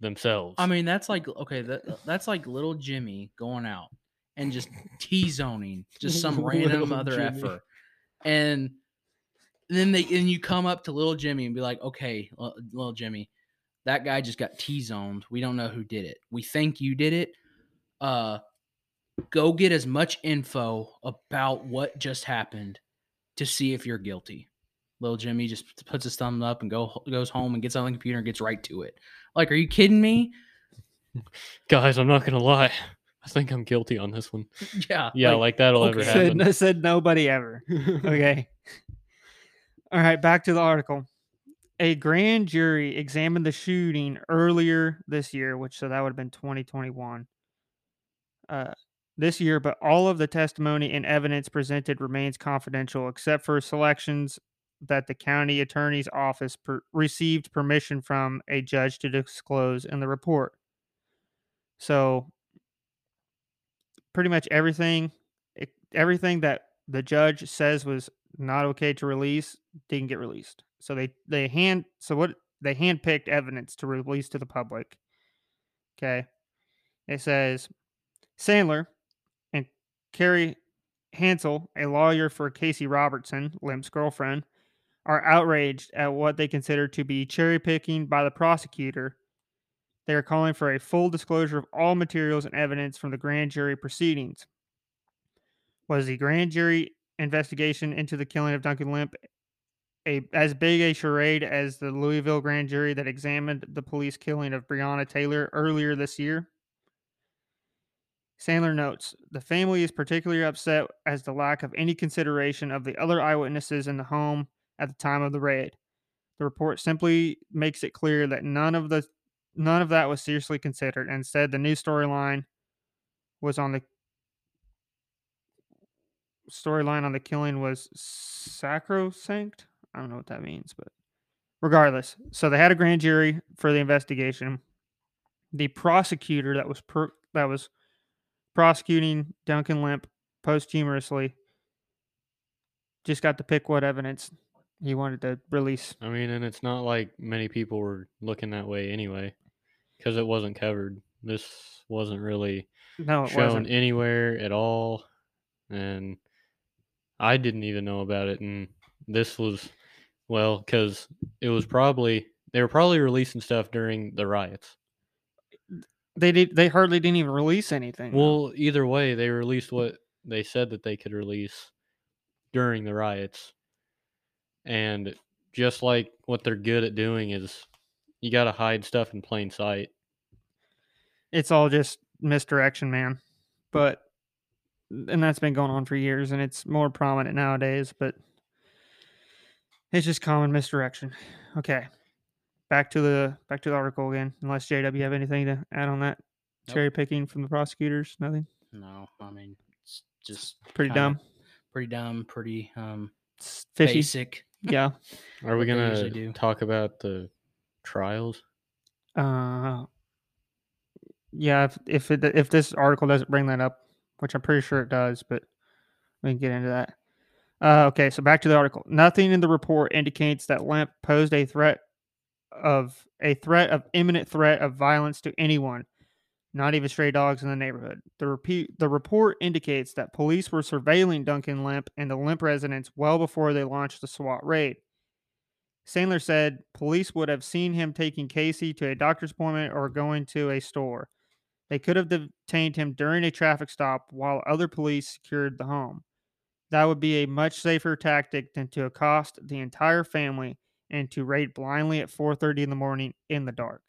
themselves. I mean that's like okay that that's like little Jimmy going out and just T zoning just some random other Jimmy. effer, and then they and you come up to little Jimmy and be like, okay, little Jimmy, that guy just got T zoned. We don't know who did it. We think you did it. Uh, go get as much info about what just happened to see if you're guilty. Little Jimmy just puts his thumb up and go goes home and gets on the computer and gets right to it. Like, are you kidding me? guys, I'm not gonna lie. I think I'm guilty on this one. Yeah, Yeah, like, that'll ever happen. Said, said nobody ever. Okay. All right, back to the article. A grand jury examined the shooting earlier this year, which so that would have been 2021. Uh, this year, but all of the testimony and evidence presented remains confidential, except for selections that the county attorney's office per- received permission from a judge to disclose in the report. So, pretty much everything, e- everything that the judge says was not okay to release didn't get released. So they they hand so what they handpicked evidence to release to the public. Okay, it says Sandler and Carrie Hansel, a lawyer for Casey Robertson, Lemp's girlfriend, are outraged at what they consider to be cherry picking by the prosecutor. They are calling for a full disclosure of all materials and evidence from the grand jury proceedings. Was the grand jury investigation into the killing of Duncan Lemp a as big a charade as the Louisville grand jury that examined the police killing of Breonna Taylor earlier this year? Sandler notes the family is particularly upset as the lack of any consideration of the other eyewitnesses in the home at the time of the raid. The report simply makes it clear that none of the none of that was seriously considered. Instead, the new storyline was on the storyline on the killing was sacrosanct. I don't know what that means, but regardless, so they had a grand jury for the investigation. The prosecutor that was per, that was prosecuting Duncan Lemp posthumously just got to pick what evidence he wanted to release. I mean, and it's not like many people were looking that way anyway, because it wasn't covered. This wasn't really No, it shown wasn't. anywhere at all, and I didn't even know about it. And this was, well, because it was probably they were probably releasing stuff during the riots. They did. They hardly didn't even release anything. Well, either way, they released what they said that they could release during the riots. And just like what they're good at doing is you got to hide stuff in plain sight. it's all just misdirection, man. But and that's been going on for years, and it's more prominent nowadays. But it's just common misdirection. Okay, back to the back to the article again. Unless JW you have anything to add on that Nope. cherry picking from the prosecutors, nothing. No, I mean it's just Pretty dumb. pretty dumb, pretty um fishy. basic. Yeah. Are we gonna do. talk about the trials. Uh, yeah, if if it, if this article doesn't bring that up, which I'm pretty sure it does, but we can get into that. Uh, okay, so back to the article. Nothing in the report indicates that Lemp posed a threat of a threat of imminent threat of violence to anyone, not even stray dogs in the neighborhood. The repeat the report indicates that police were surveilling Duncan Lemp and the Lemp residents well before they launched the SWAT raid. Sandler said police would have seen him taking Casey to a doctor's appointment or going to a store. They could have detained him during a traffic stop while other police secured the home. That would be a much safer tactic than to accost the entire family and to raid blindly at 4:30 in the morning in the dark.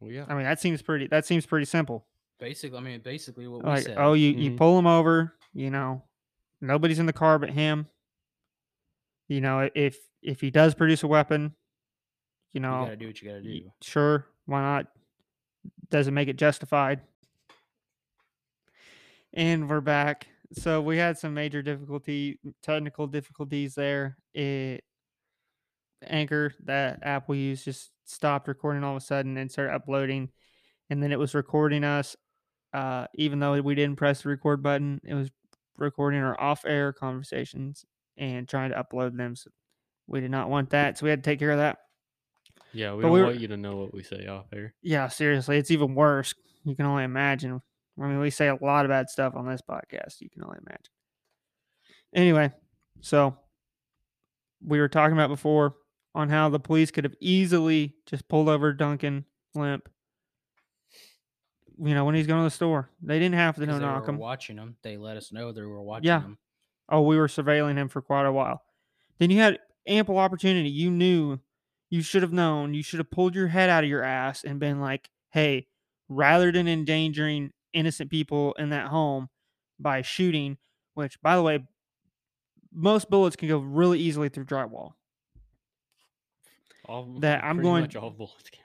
Well, yeah. I mean, that seems pretty that seems pretty simple. Basically, I mean, basically what we Like, said. oh, you you Mhm. pull him over, you know, nobody's in the car but him. You know, if if he does produce a weapon, you you know, gotta do what you gotta do. sure, why not? Doesn't make it justified. And we're back. So we had some major difficulty, technical difficulties there. It Anchor, that app we use, just stopped recording all of a sudden and started uploading, and then it was recording us. Uh, even though we didn't press the record button, it was recording our off-air conversations and trying to upload them. So we did not want that, so we had to take care of that. Yeah, we But don't we were- want you to know what we say off air. Yeah, seriously, it's even worse. You can only imagine. I mean, we say a lot of bad stuff on this podcast. You can only imagine. Anyway, so we were talking about before on how the police could have easily just pulled over Duncan Lemp. You know, when he's going to the store, they didn't have to no knock were him. watching them. They let us know they were watching Yeah. them. Oh, we were surveilling him for quite a while. Then you had ample opportunity. You knew, you should have known. You should have pulled your head out of your ass and been like, "Hey, rather than endangering innocent people in that home by shooting, which, by the way, most bullets can go really easily through drywall. All, That I'm going- much all bullets can.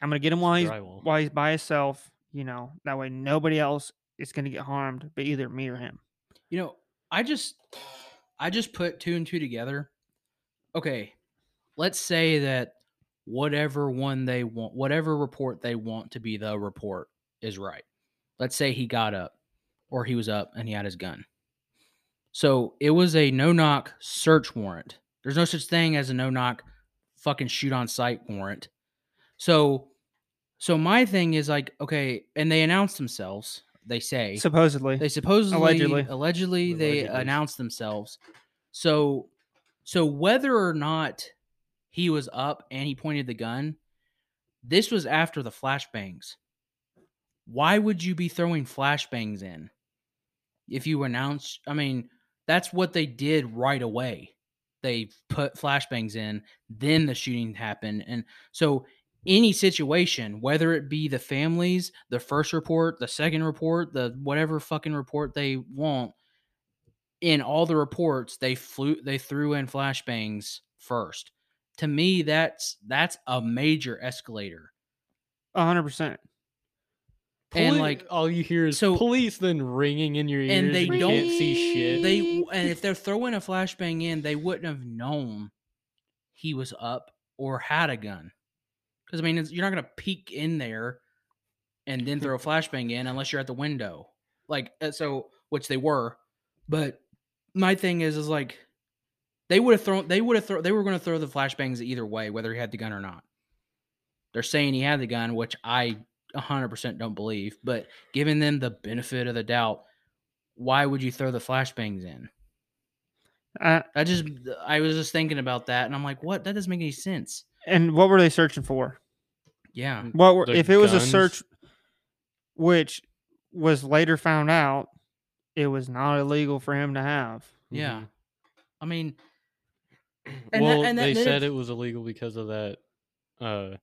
I'm gonna get him while he's Drywall. while he's by himself. You know, that way nobody else is gonna get harmed, but either me or him. You know, I just I just put two and two together. Okay, let's say that whatever one they want, whatever report they want to be the report is right. Let's say he got up or he was up and he had his gun. So it was a no knock search warrant. There's no such thing as a no knock fucking shoot on sight warrant. So so my thing is like, okay, and they announced themselves. They say Supposedly, they supposedly Allegedly. allegedly, they Allegedly. announced themselves. So so whether or not he was up and he pointed the gun, this was after the flashbangs. Why would you be throwing flashbangs in? If you announced? I mean, that's what they did right away. They put flashbangs in, then the shooting happened. And so any situation, whether it be the families, the first report, the second report, the whatever fucking report they want, in all the reports they flew they threw in flashbangs first. To me, that's that's a major escalator. hundred percent. And, like, all you hear is so- police then ringing in your ears And they you don't- can't see shit. They and if they're throwing a flashbang in, they wouldn't have known he was up or had a gun. Because I mean, it's, you're not gonna peek in there and then throw a flashbang in unless you're at the window. Like uh, so, which they were. But my thing is, is like they would have thrown. They would have thrown. They were going to throw the flashbangs either way, whether he had the gun or not. They're saying he had the gun, which I 100% don't believe. But giving them the benefit of the doubt, why would you throw the flashbangs in? Uh, I just, I was just thinking about that, and I'm like, what? That doesn't make any sense. and what were they searching for? Yeah, What were, The if it was a search, which was later found out, it was not illegal for him to have. yeah. Mhm. I mean, and that- well, and that- they then said it- it was illegal because of that uh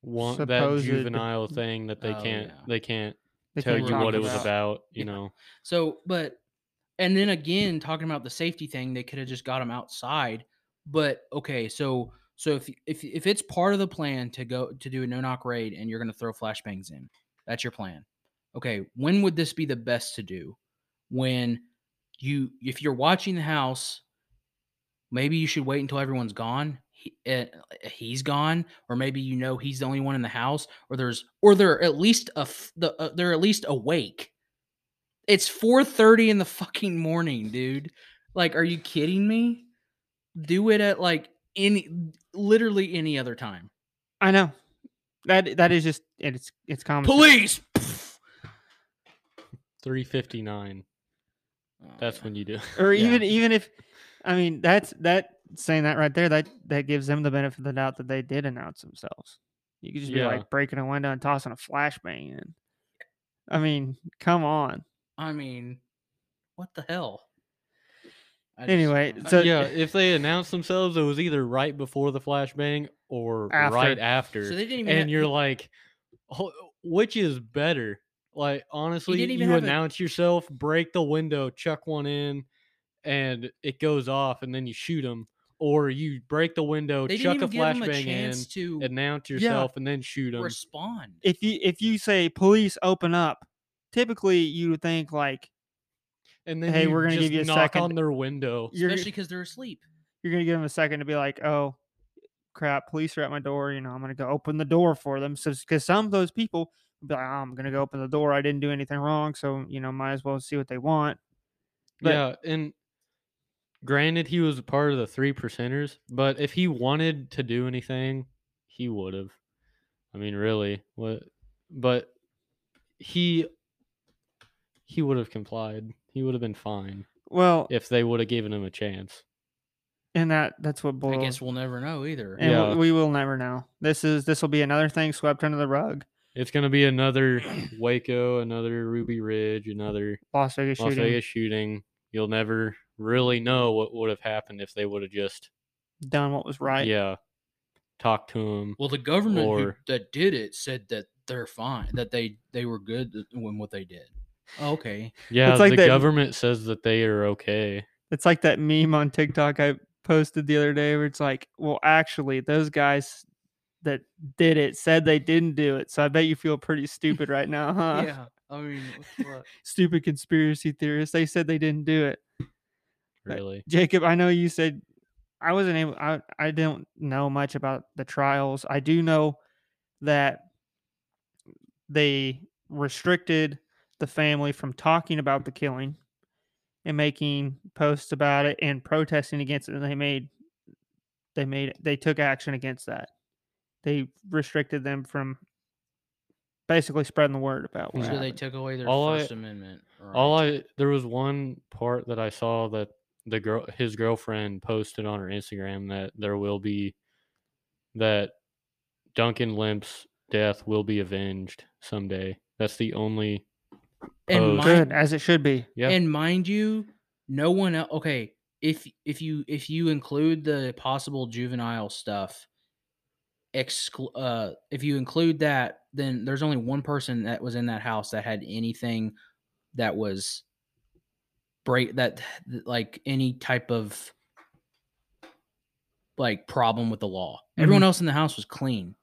one that Supposed- juvenile thing that they Oh, can't yeah. they can't They tell you what it was about. about, you Yeah. know. So, but, and then again, talking about the safety thing, they could have just got him outside. But okay, so so if if if it's part of the plan to go to do a no knock raid and you're going to throw flashbangs in, that's your plan. Okay, when would this be the best to do? When you if you're watching the house, maybe you should wait until everyone's gone. He, uh, he's gone, or maybe you know he's the only one in the house, or there's or they're at least a f- the, uh, they're at least awake. It's four thirty in the fucking morning, dude. Like, are you kidding me? Do it at like any literally any other time. I know that that is just it's it's common. Police. Three fifty nine. Oh, That's yeah. when you do. or Yeah. even even if I mean that's that saying that right there that that gives them the benefit of the doubt that they did announce themselves. You could just be like breaking a window and tossing a flashbang in. I mean, come on. I mean, what the hell? I Anyway, uh, so yeah, if they announced themselves, it was either right before the flashbang or After. right after. so they didn't even. and have- you're like, "Oh, which is better? Like honestly, you have a- announce yourself, break the window, chuck one in, and it goes off, and then you shoot them, or you break the window, they chuck a give them a flashbang chance in, to announce yourself, and then shoot them. respond. if you if you say police open up, typically you would think like And then Hey, you we're gonna just give you a knock second. on their window. you're Especially because they're asleep. you're gonna give them a second to be like, oh crap, police are at my door. You know, I'm gonna go open the door for them. So because some of those people be like, oh, I'm gonna go open the door. I didn't do anything wrong, so you know, might as well see what they want. But- yeah, and granted, he was a part of the three percenters, but if he wanted to do anything, he would have. I mean, really, what? But he he would have complied. He would have been fine Well, if they would have given him a chance. and that that's what I guess we'll never know either. and Yeah. we, we will never know. This is this will be another thing swept under the rug. It's gonna be another Waco, another Ruby Ridge, another Las Vegas Las shooting Vegas shooting. You'll never really know what would have happened if they would have just done what was right. yeah talked to him. Well, the government who, that did it said that they're fine, that they they were good th- when what they did. Oh, okay. Yeah, it's like the that- government says that they are okay. It's like that meme on TikTok I posted the other day where it's like, well, actually, those guys that did it said they didn't do it. So I bet you feel pretty stupid right now, huh? Yeah. I mean, what? Stupid conspiracy theorists. They said they didn't do it. Right. Really. Jacob, I know you said I wasn't able I, I don't know much about the trials. I do know that they restricted the family from talking about the killing and making posts about it and protesting against it. And they made they made they took action against that. They restricted them from basically spreading the word about what Yeah. So they took away their All I- First Amendment. All. I there was one part that I saw that the girl his girlfriend posted on her Instagram that there will be that Duncan Lemp's death will be avenged someday. That's the only And post. my- good as it should be. yeah. And mind you, no one else. Okay, if if you if you include the possible juvenile stuff, exclu- uh, if you include that, then there's only one person that was in that house that had anything that was break that like any type of like problem with the law. Mm-hmm. Everyone else in the house was clean.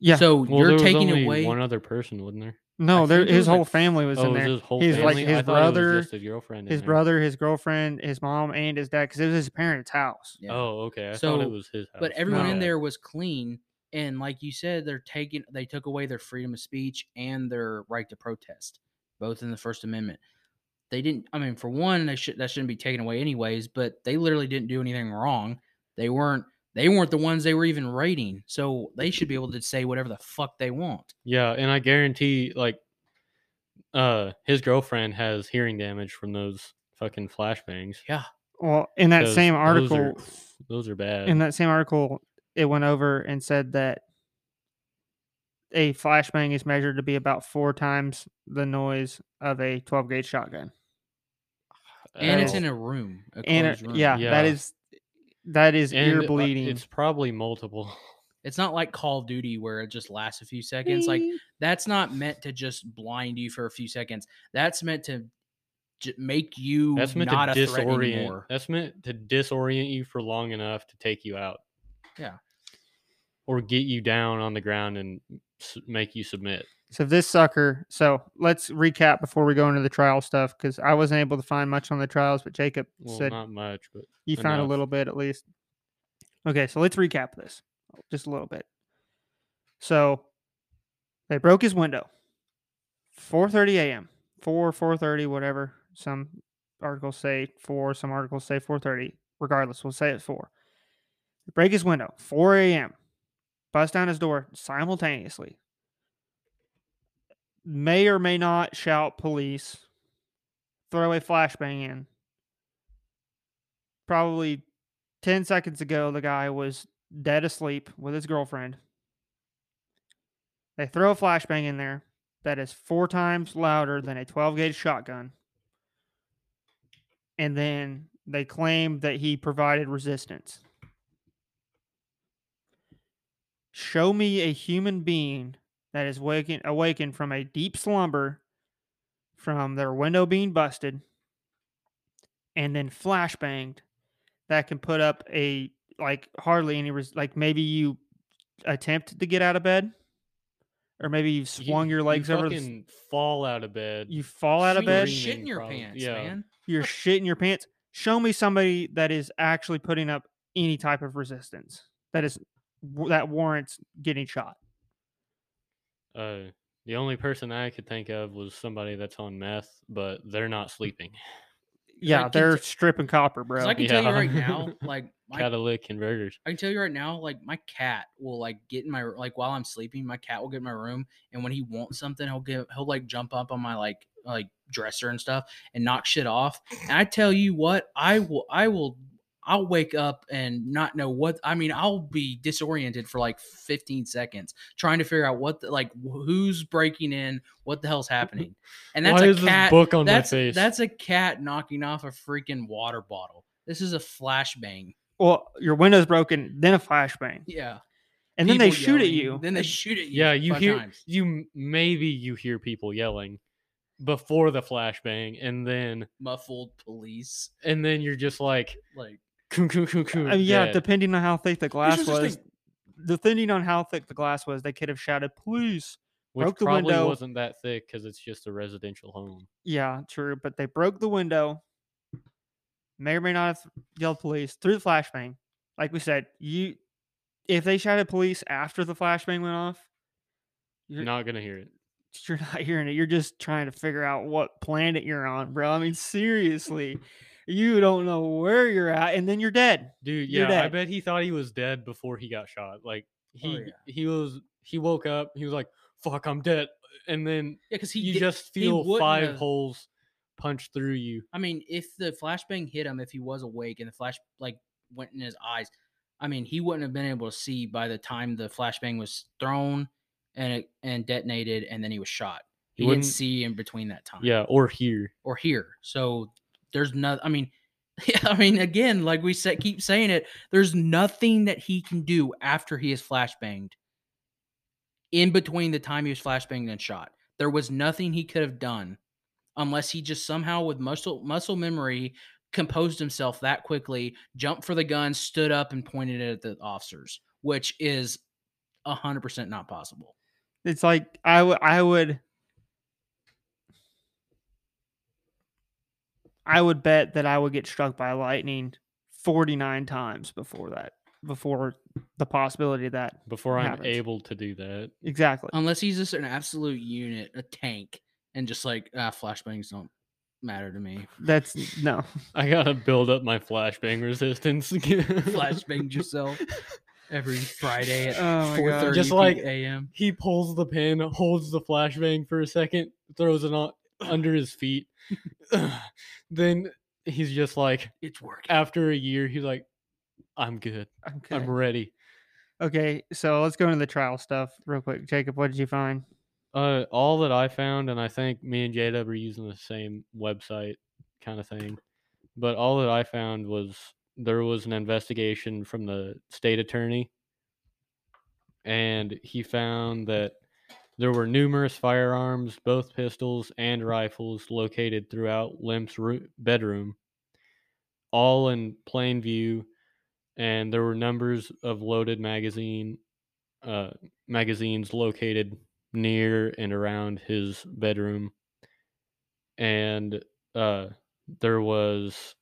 Yeah. So well, you're was taking only away. one other person, wasn't there? no, there his was, like, whole family was oh, in it was there. his whole His, like, his I was brother- just his girlfriend. in his brother, his girlfriend, his mom, and his dad, because it was his parents' house. Yeah. Oh, okay. I thought So- it was his house. but everyone in there was clean and like you said they're taking they took away their freedom of speech and their right to protest both in the first amendment they didn't i mean for one they should that shouldn't be taken away anyways but they literally didn't do anything wrong they weren't they weren't the ones they were even rating, so they should be able to say whatever the fuck they want Yeah, and I guarantee like uh his girlfriend has hearing damage from those fucking flashbangs. Yeah. Well, in that same those article, are, those are bad. in that same article, it went over and said that a flashbang is measured to be about four times the noise of a 12 gauge shotgun. And it's Oh. in a room a And it- room. yeah, that Yeah. is that is And, ear uh, bleeding. It's probably multiple. it's not like call of duty where it just lasts a few seconds like that's not meant to just blind you for a few seconds. That's meant to j- make you That's meant not to a threat disorient. anymore. That's meant to disorient you for long enough to take you out. Yeah. Or get you down on the ground and s- make you submit. So this sucker. So let's recap before we go into the trial stuff because I wasn't able to find much on the trials, but Jacob Well, said not much, but you found a little bit at least. Okay, so let's recap this just a little bit. So they broke his window. 4:30 a.m. 4 4:30 whatever. Some articles say 4, some articles say 4:30. Regardless, we'll say it's 4. They break his window 4 a.m. Bust down his door simultaneously. May or may not shout police. Throw a flashbang in. Probably 10 seconds ago, the guy was dead asleep with his girlfriend. They throw a flashbang in there that is four times louder than a 12 gauge shotgun. And then they claim that he provided resistance. Show me a human being that is waking, awakened from a deep slumber from their window being busted and then flashbanged that can put up a like hardly any res- like maybe you attempt to get out of bed or maybe you've You- swung your legs you over the, fall out of bed. you fall out of bed shit in your probably, pants, yeah. man. you're shit in your pants show me somebody that is actually putting up any type of resistance that is that warrants getting shot Uh, the only person I could think of was somebody that's on meth, but they're not sleeping. yeah can they're t- stripping copper 'Cause bro I can tell you Yeah. right now, like my Catalytic converters. I can tell you right now, like my cat will like get in my like while I'm sleeping, my cat will get in my room, and when he wants something, he'll get he'll like jump up on my like like dresser and stuff and knock shit off. And I tell you what, I will I will I'll wake up and not know what I mean. I'll be disoriented for like 15 seconds trying to figure out what the, like who's breaking in, what the hell's mm-hmm. happening, and that's Why a cat. this book on that's my face? that's a cat knocking off a freaking water bottle. This is a flashbang. well your window's broken then a flashbang Yeah. and then they people shoot at you Then they shoot at you. yeah, you hear times. you maybe you hear people yelling before the flashbang, and then muffled police. and then you're just like, Like "Coo, coo, coo, coo," Uh, yeah, dead. depending on how thick the glass was. Depending on how thick the glass was, they could have shouted "police." which broke the probably window. wasn't that thick because it's just a residential home. Yeah, true, but they broke the window. May or may not have yelled "police" through the flashbang. Like we said, you if they shouted "police" after the flashbang went off, you're Not gonna hear it. you're not hearing it. You're just trying to figure out what planet you're on, bro. I mean, seriously, you don't know where you're at, and then you're dead. Dude, You're yeah, I bet he thought he was dead before he got shot. Like oh, he yeah. he was he woke up, he was like, "Fuck, I'm dead," and then yeah, because he you did- just feel five have- holes punched through you. I mean, if the flashbang hit him, if he was awake and the flash like went in his eyes, I mean, he wouldn't have been able to see by the time the flashbang was thrown and it and detonated, and then he was shot. He He, didn't wouldn't- see in between that time. Yeah, or here. or here. So there's no. I mean, yeah, I mean, again, like we said, keep saying it. There's nothing that he can do after he is flashbanged. In between the time he was flashbanged and shot, there was nothing he could have done, unless he just somehow, with muscle muscle memory, composed himself that quickly, jumped for the gun, stood up, and pointed it at the officers, which is hundred percent not possible. It's like I would I would I would bet that I would get struck by lightning 49 times before that before the possibility of that. Before I'm happens. able to do that. Exactly. Unless he's just an absolute unit, a tank, and just like ah, flashbangs don't matter to me. That's no. I gotta build up my flashbang resistance. Flashbang yourself every Friday at Oh my four God. thirty Just like- a.m. He pulls the pin, holds the flashbang for a second, throws it on under his feet. then he's just like, It's working. after a year, he's like, I'm good. Okay. I'm ready. Okay, so let's go into the trial stuff real quick. Jacob, what did you find? Uh, all that I found, and I think me and Jada are using the same website kind of thing, but all that I found was there was an investigation from the state attorney, and he found that there were numerous firearms, both pistols and rifles, located throughout Lemp's roo- bedroom, all in plain view, and there were numbers of loaded magazine uh, magazines located near and around his bedroom and uh there was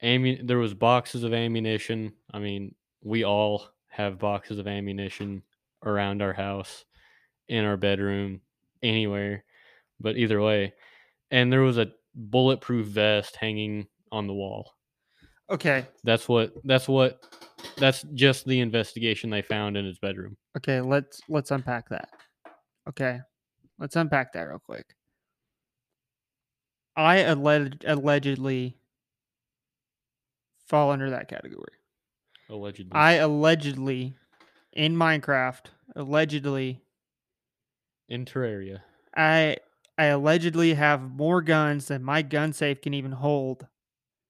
there was boxes of ammunition. I mean we all have boxes of ammunition around our house, in our bedroom, anywhere. But either way, and there was a bulletproof vest hanging on the wall. Okay. That's what. That's what. That's just the investigation they found in his bedroom. Okay, let's let's unpack that. Okay. Let's unpack that real quick. I alleged, allegedly fall under that category. Allegedly. I allegedly in Minecraft, allegedly in Terraria. I I allegedly have more guns than my gun safe can even hold.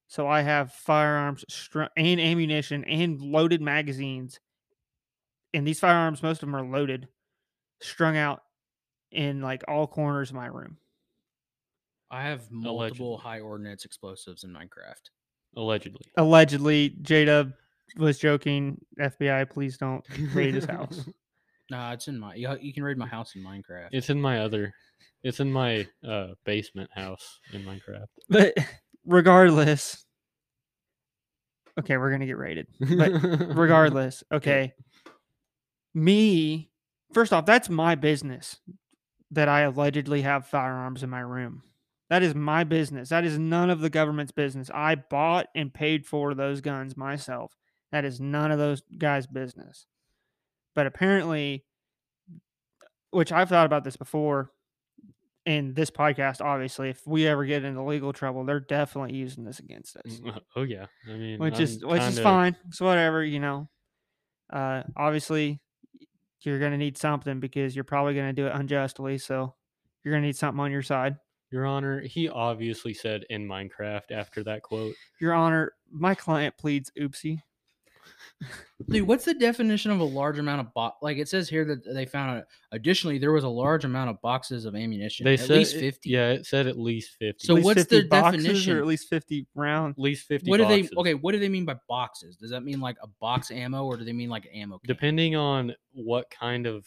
So I have firearms str- and ammunition and loaded magazines. And these firearms, most of them are loaded, strung out in like all corners of my room. I have multiple Allegedly. high ordnance explosives in Minecraft. Allegedly. Allegedly, Jada was joking. FBI, please don't raid his house. Nah, it's in my. You, you can raid my house in Minecraft. It's in my other. It's in my uh, basement house in Minecraft. But regardless, okay, we're gonna get raided. But regardless, okay. Me, first off, that's my business that I allegedly have firearms in my room. That is my business. That is none of the government's business. I bought and paid for those guns myself. That is none of those guys' business. But apparently, which I've thought about this before in this podcast, obviously, if we ever get into legal trouble, they're definitely using this against us oh yeah. I mean, which is I'm which is kinda- fine. It's whatever, you know. Uh, obviously, you're gonna need something because you're probably gonna do it unjustly. So you're gonna need something on your side. Your Honor, he obviously said in Minecraft after that quote. Your Honor, my client pleads oopsie. Dude, what's the definition of a large amount of bo- Like it says here that they found. A, additionally, there was a large amount of boxes of ammunition. They at said least it- fifty. Yeah, it said at least fifty. So least what's 50 the boxes definition? Or at least fifty rounds. at least fifty. What do they? Okay, what do they mean by boxes? Does that mean like a box ammo, or do they mean like ammo? Can? Depending on what kind of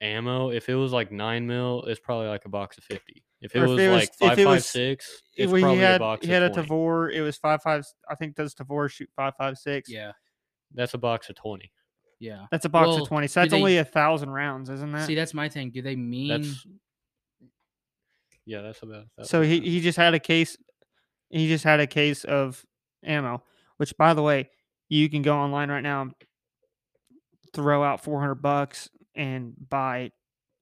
ammo, if it was like nine mil, it's probably like a box of fifty. If it if was it was- like if five it five was- six, If it's we probably had a box he had a Tavor, it was five five. I think does Tavor shoot five five six. Yeah, That's a box of twenty. yeah. That's a box Well, of twenty. So do that's they- only a thousand rounds, isn't that? See, that's my thing. Do they mean? That's yeah, that's about. That So he, he just had a case. He just had a case of ammo, which by the way, you can go online right now, throw out four hundred bucks and buy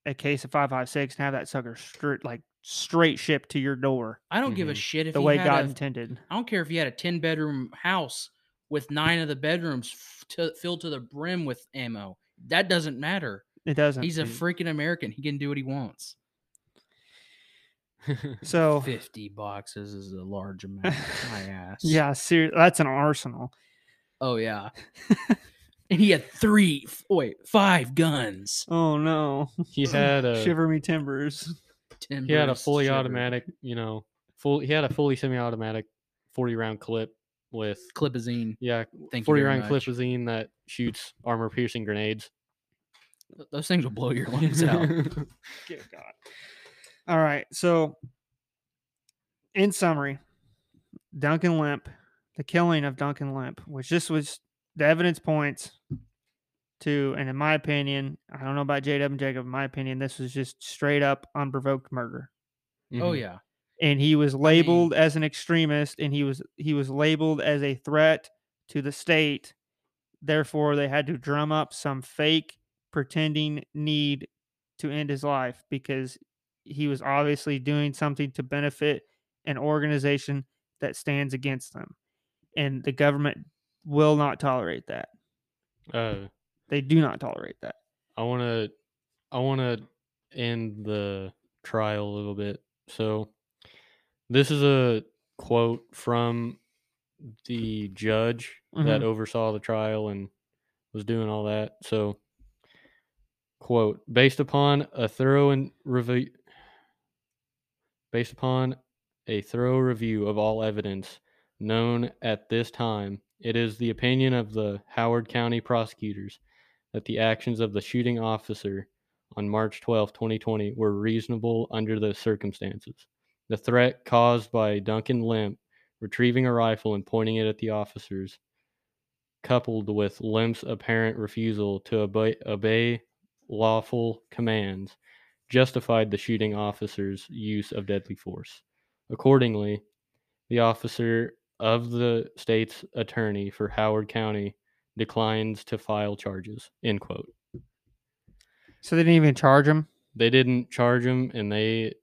a case of five five six and have that sucker straight like straight shipped to your door I don't give a Mhm. shit if the he way had God a- intended. I don't care if you had a 10 bedroom house with nine of the bedrooms f- to, filled to the brim with ammo. That doesn't matter. It doesn't. He's a freaking American. He can do what he wants. so 50 boxes is a large amount. My ass. yeah, ser- that's an arsenal. Oh, yeah. and he had three, f- wait, five guns. Oh no, he had a shiver me timbers. he had a fully shivered. automatic, you know, full. He had a fully semi-automatic, forty round clip with Clipazine. yeah, Thank you forty very round much. clipazine that shoots armor piercing grenades. Th- Those things will blow your lungs out. Dear God. All right. So, in summary, Duncan Lemp, the killing of Duncan Lemp, which this was the evidence points to, and in my opinion, I don't know about JW and Jacob, in my opinion, this was just straight up unprovoked murder. Oh, Mhm. yeah. And he was labeled as an extremist and he was he was labeled as a threat to the state. Therefore, they had to drum up some fake pretending need to end his life because he was obviously doing something to benefit an organization that stands against them. And the government will not tolerate that. Uh, They do not tolerate that. I want to I want to end the trial a little bit. So this is a quote from the judge that Mhm. oversaw the trial and was doing all that. So quote, based upon a thorough and review based upon a thorough review of all evidence known at this time, it is the opinion of the Howard County prosecutors that the actions of the shooting officer on March 12, 2020 were reasonable under the circumstances. The threat caused by Duncan Lemp retrieving a rifle and pointing it at the officers coupled with Lemp's apparent refusal to obey, obey lawful commands, justified the shooting officer's use of deadly force. Accordingly, the officer of the state's attorney for Howard County declines to file charges. End quote. So they didn't even charge him. They didn't charge him, and they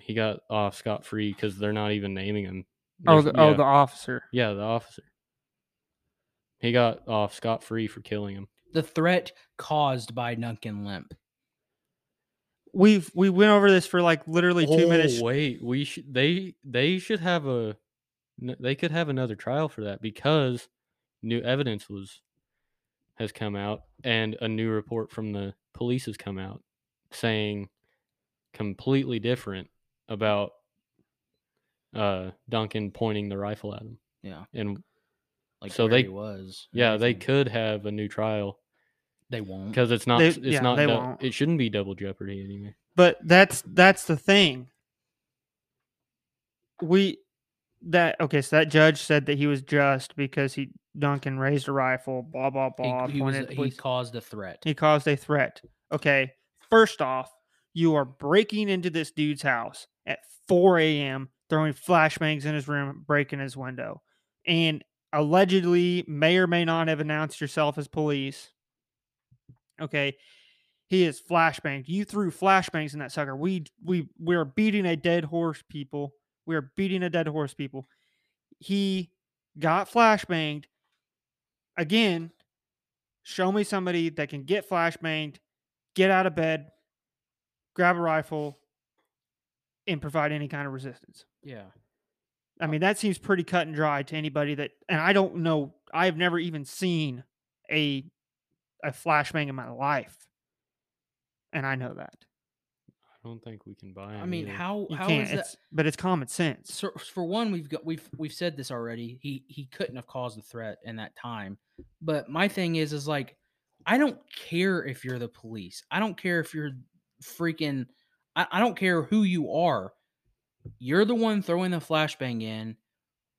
he got off scot free because they're not even naming him. Oh, There's- the, oh, the officer. Yeah, the officer. He got off scot free for killing him. The threat caused by Duncan Lemp. We've we went over this for like literally two minutes. Oh, wait, we should they they should have a they could have another trial for that because new evidence was has come out and a new report from the police has come out saying completely different about uh Duncan pointing the rifle at him. Yeah. And Like So they- he was. and yeah, they could have a new trial They won't. because it's not They- it's yeah, not they dou- won't. it shouldn't be double jeopardy anyway. But that's that's the thing. We that okay, so that judge said that he was just because he Duncan raised a rifle, blah blah blah. he, was, pointed at the he police. caused a threat. he caused a threat. Okay, first off, you are breaking into this dude's house at 4 a.m., throwing flashbangs in his room, breaking his window, and allegedly may or may not have announced yourself as police. Okay, he is flashbanged. You threw flashbangs in that sucker. We we we are beating a dead horse, people. We are beating a dead horse, people. He got flashbanged. Again, show me somebody that can get flashbanged, get out of bed, grab a rifle, and provide any kind of resistance. Yeah. I mean, that seems pretty cut and dry to anybody that, and I don't know, I've never even seen a a flashbang in my life, and I know that I don't think we can buy. I mean, either. how you how can't. is that? It's, but it's common sense. So for one, we've got we've we've said this already. He he couldn't have caused the threat in that time. But my thing is, is like, I don't care if you're the police. I don't care if you're freaking. I, I don't care who you are. You're the one throwing the flashbang in.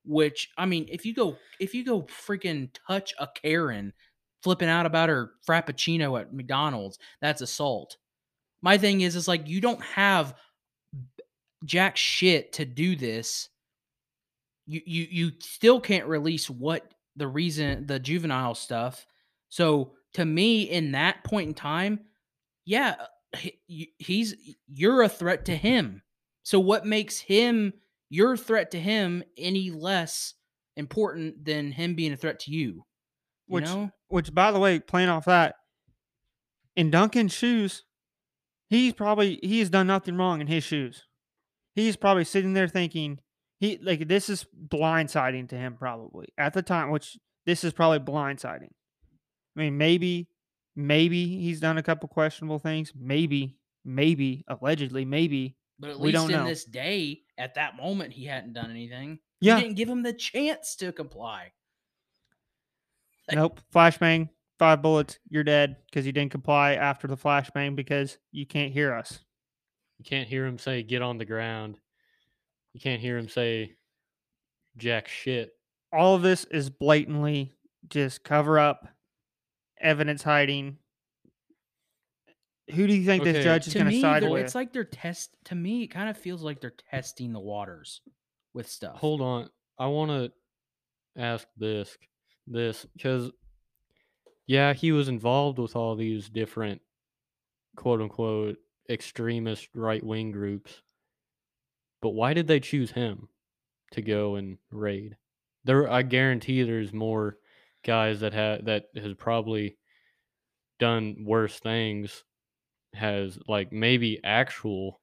Which I mean, if you go if you go freaking touch a Karen flipping out about her frappuccino at McDonald's, that's assault. My thing is, is like you don't have jack shit to do this you you you still can't release what the reason the juvenile stuff so to me in that point in time yeah he- he's you're a threat to him so what makes him your threat to him any less important than him being a threat to you you Which, know which, by the way, playing off that, in Duncan's shoes, he's probably he has done nothing wrong in his shoes. He's probably sitting there thinking he like this is blindsiding to him probably at the time, which this is probably blindsiding. I mean, maybe, maybe he's done a couple questionable things. Maybe, maybe, allegedly, maybe. but at we least don't in know. this day at that moment he hadn't done anything Yeah. you didn't give him the chance to comply Nope. Flashbang, five bullets, you're dead because you didn't comply after the flashbang because you can't hear us. You can't hear him say "get on the ground." You can't hear him say "jack shit." all of this is blatantly just cover up, evidence hiding. Who do you think Okay, this judge is to going to me, side with? it's like they're test. To me, it kind of feels like they're testing the waters with stuff. Hold on, I want to ask this, this because yeah, he was involved with all these different quote unquote extremist right wing groups, but why did they choose him to go and raid? There, I guarantee there's more guys that have that has probably done worse things, has like maybe actual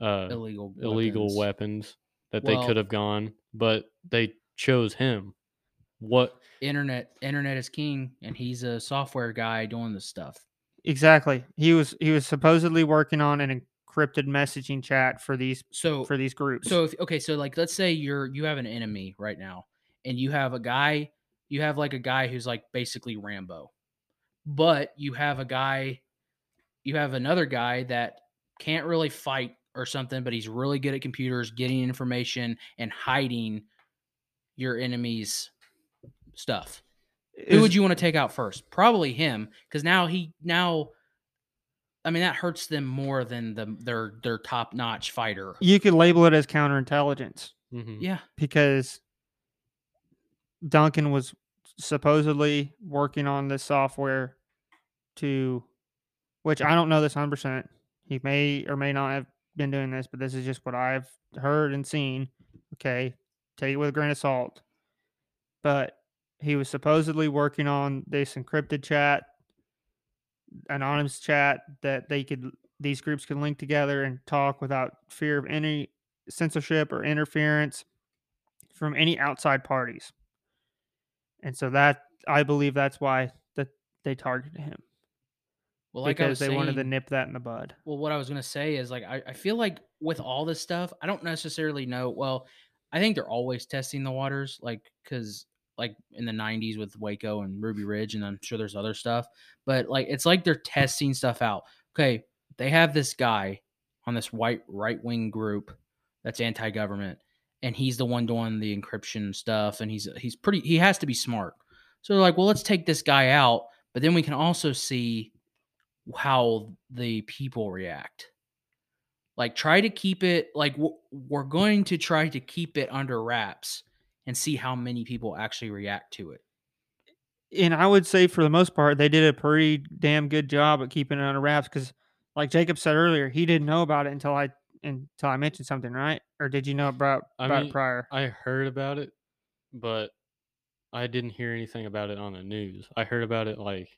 uh illegal, illegal weapons. weapons that they could have gone, but they chose him. What? Internet, internet is king, and he's a software guy doing this stuff. exactly. He was he was supposedly working on an encrypted messaging chat for these So, for these groups. so if, okay, so like, let's say you're you have an enemy right now, and you have a guy, you have like a guy who's like basically Rambo, but you have a guy, you have another guy that can't really fight or something, but he's really good at computers, getting information and hiding your enemy's stuff. Who would you want to take out first? Probably him, because now he now. I mean, that hurts them more than the their their top notch fighter. You could label it as counterintelligence hmm Yeah, because Duncan was supposedly working on this software to, which I don't know this 100%. He may or may not have been doing this, but this is just what I've heard and seen. Okay. Take it with a grain of salt. But he was supposedly working on this encrypted chat, anonymous chat that they could, these groups could link together and talk without fear of any censorship or interference from any outside parties. And so that I believe that's why that they targeted him well, like I because they saying, wanted to nip that in the bud. well, what I was gonna say is like I, I feel like with all this stuff, I don't necessarily know. Well, I think they're always testing the waters, like because like in the '90s with Waco and Ruby Ridge, and I'm sure there's other stuff. But like it's like they're testing stuff out. Okay, they have this guy on this white right wing group that's anti-government, and he's the one doing the encryption stuff, and he's he's pretty. He has to be smart. So they're like, well, let's take this guy out, but then we can also see how the people react. Like, try to keep it like we're going to try to keep it under wraps and see how many people actually react to it. And I would say for the most part, they did a pretty damn good job at keeping it under wraps because, like Jacob said earlier, he didn't know about it until I until I mentioned something, right? Or did you know about, I about mean, it prior? I heard about it, but I didn't hear anything about it on the news. I heard about it like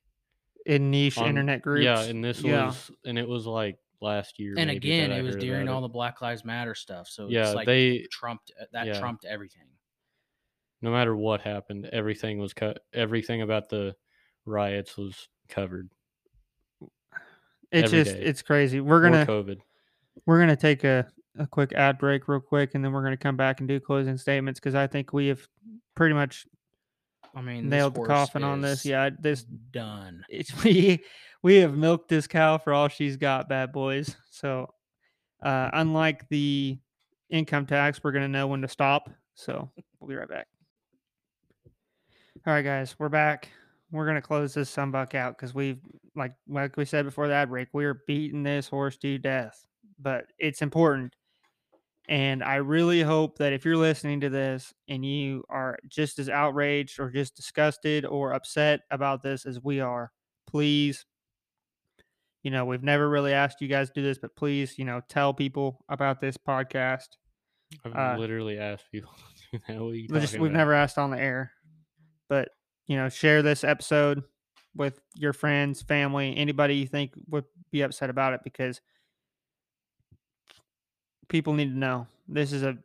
In niche on- internet groups. Yeah, and this Yeah. was and it was like last year. And maybe again, it was during all it. the Black Lives Matter stuff. So Yeah, it's like they- trumped uh, that yeah. trumped everything. no matter what happened, everything was cut. Everything about the riots was covered. it's every just day. it's crazy. We're gonna COVID. We're gonna take a, a quick ad break real quick, and then we're gonna come back and do closing statements because I think we have pretty much I mean, nailed the coffin on this. Yeah, this done. it's we we have milked this cow for all she's got, bad boys. So, uh, unlike the income tax, we're gonna know when to stop. So we'll be right back. All right, guys, we're back. We're gonna close this sunbuck out because we've like like we said before that break, we are beating this horse to death. But it's important. And I really hope that if you're listening to this and you are just as outraged or just disgusted or upset about this as we are, please, you know, we've never really asked you guys to do this, but please, you know, tell people about this podcast. I've uh, literally asked people. to do that. What are you We just we've about? never asked on the air, but you know, share this episode with your friends, family, anybody you think would be upset about it because people need to know. This is a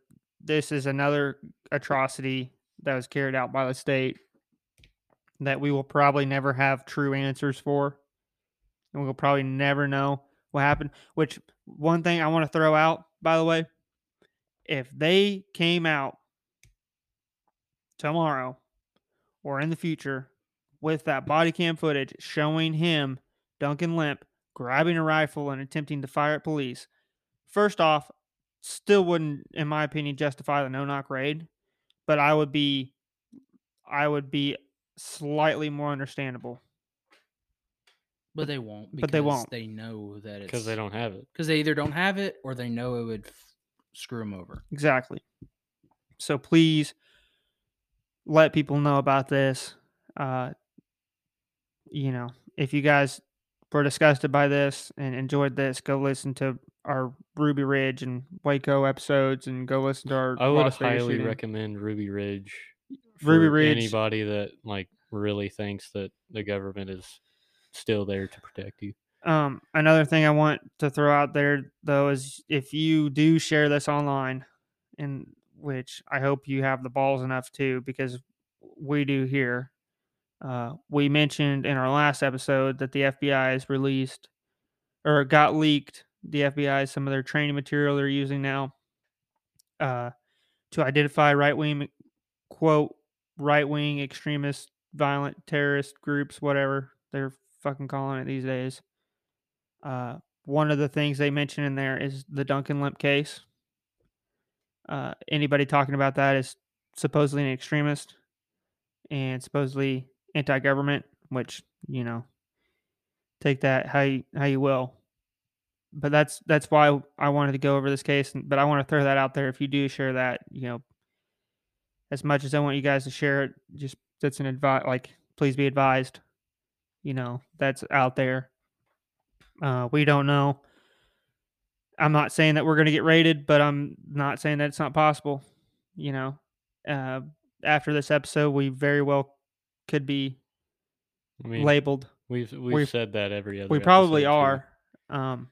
this is another atrocity that was carried out by the state that we will probably never have true answers for. And we'll probably never know what happened which one thing i want to throw out by the way if they came out tomorrow or in the future with that body cam footage showing him duncan lemp grabbing a rifle and attempting to fire at police first off still wouldn't in my opinion justify the no knock raid but i would be i would be slightly more understandable But they won't. but they won't. They know that it's because they don't have it. because they either don't have it or they know it would f- screw them over. Exactly. So please let people know about this. Uh, you know, if you guys were disgusted by this and enjoyed this, go listen to our Ruby Ridge and Waco episodes and go listen to our I would Las highly shooting. recommend Ruby Ridge. Ruby Ridge- Anybody that like really thinks that the government is still there to protect you. Um, another thing I want to throw out there though is if you do share this online, and which I hope you have the balls enough to, because we do here. Uh, we mentioned in our last episode that the FBI has released or got leaked. The FBI some of their training material they're using now uh, to identify right wing quote right wing extremist, violent terrorist groups, whatever they're fucking calling it these days. Uh, one of the things they mention in there is the Duncan Lemp case. Uh, anybody talking about that is supposedly an extremist and supposedly anti-government, which you know, take that how you, how you will. But that's that's why I wanted to go over this case. But I want to throw that out there. If you do share that, you know, as much as I want you guys to share it, just that's an advice. Like, please be advised. You know, that's out there. Uh, we don't know. I'm not saying that we're going to get raided, but I'm not saying that it's not possible. You know, uh, after this episode, we very well could be I mean, labeled. we've we've, we've- said that every other. We probably episode, too. are. Um,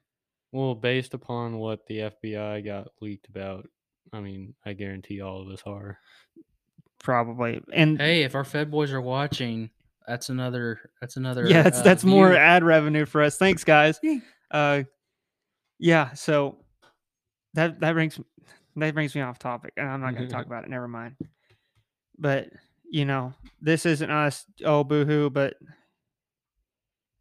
Well, based upon what the FBI got leaked about, I mean, I guarantee all of us are. probably. And Hey, if our Fed boys are watching, that's another. That's another. yeah, that's uh, that's more ad revenue for us. Thanks, guys. Uh, yeah. So that that brings that brings me off topic, and I'm not going to talk about it. Never mind. But you know, this isn't us. Oh, boohoo! But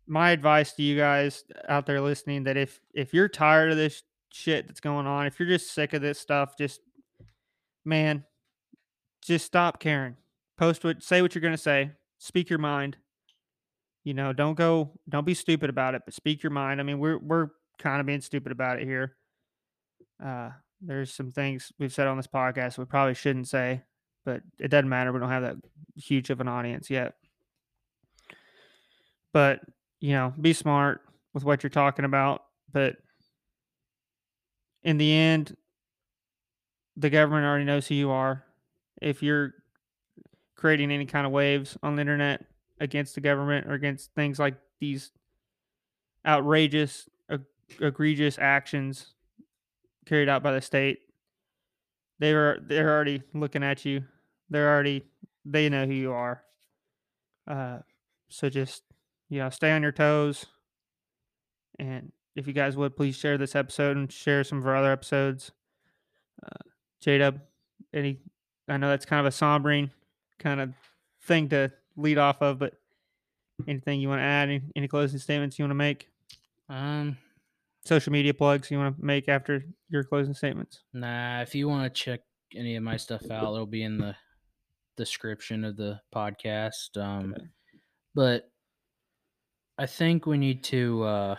my advice to you guys out there listening that if if you're tired of this shit that's going on, if you're just sick of this stuff, just man, just stop caring. Post what, say what you're going to say. Speak your mind. You know, don't go, don't be stupid about it, but speak your mind. I mean, we're we're kind of being stupid about it here. Uh, there's some things we've said on this podcast we probably shouldn't say, but it doesn't matter. We don't have that huge of an audience yet. But you know, be smart with what you're talking about. But in the end, the government already knows who you are. If you're creating any kind of waves on the internet against the government or against things like these outrageous, eg- egregious actions carried out by the state, they were they're already looking at you. They're already they know who you are. Uh, so just you know, stay on your toes. And if you guys would please share this episode and share some of our other episodes. Uh, J Dub, any I know that's kind of a sombering kind of thing to lead off of, but anything you want to add? Any, any closing statements you want to make? Um, Social media plugs you want to make after your closing statements? nah. If you want to check any of my stuff out, it'll be in the description of the podcast. Um, Okay. but I think we need to. Uh,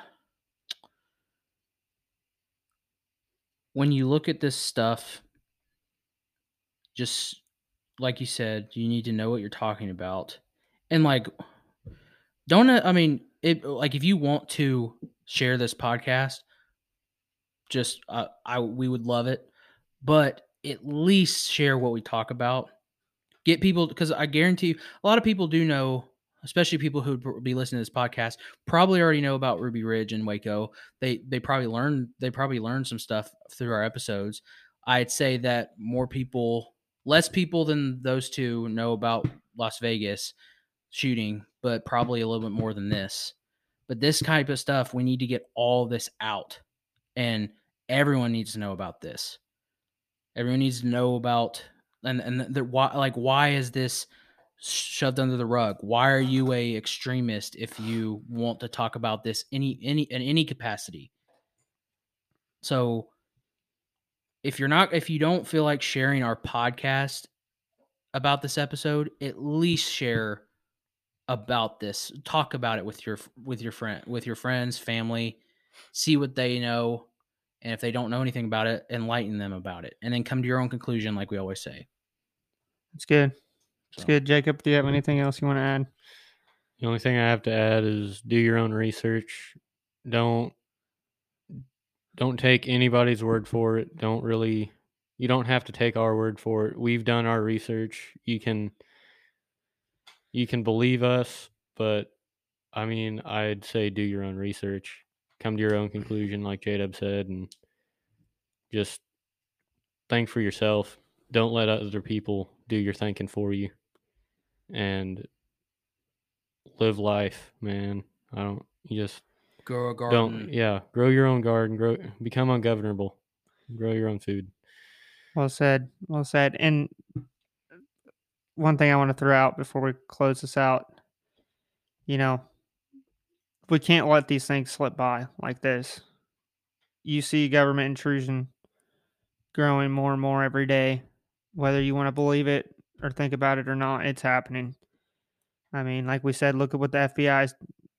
when you look at this stuff, just like you said, you need to know what you're talking about, and like, don't uh, I mean it? Like, if you want to share this podcast, just uh, I we would love it, but at least share what we talk about. Get people because I guarantee you, a lot of people do know, especially people who would be listening to this podcast, probably already know about Ruby Ridge and Waco. They they probably learned they probably learned some stuff through our episodes. I'd say that more people, less people than those two know about Las Vegas shooting, but probably a little bit more than this. But this type of stuff, we need to get all this out, and everyone needs to know about this. Everyone needs to know about and and the, why like why is this shoved under the rug? Why are you a extremist if you want to talk about this any any in any capacity? So if you're not if you don't feel like sharing our podcast about this episode, at least share about this. Talk about it with your with your friend with your friends, family, see what they know, and if they don't know anything about it, enlighten them about it, and then come to your own conclusion, like we always say. That's good. It's So, good. Jacob, do you have anything else you want to add? The only thing I have to add is do your own research. Don't don't take anybody's word for it. Don't really you don't have to take our word for it. We've done our research. You can you can believe us, but I mean, I'd say do your own research. Come to your own conclusion like J-Dub said and just think for yourself. Don't let other people do your thinking for you. And live life, man. I don't you just Grow a garden. don't yeah, grow your own garden, grow become ungovernable. Grow your own food. Well said. Well said. And one thing I want to throw out before we close this out, you know, we can't let these things slip by like this. You see government intrusion growing more and more every day, whether you want to believe it or think about it or not, it's happening. I mean, like we said, look at what the FBI is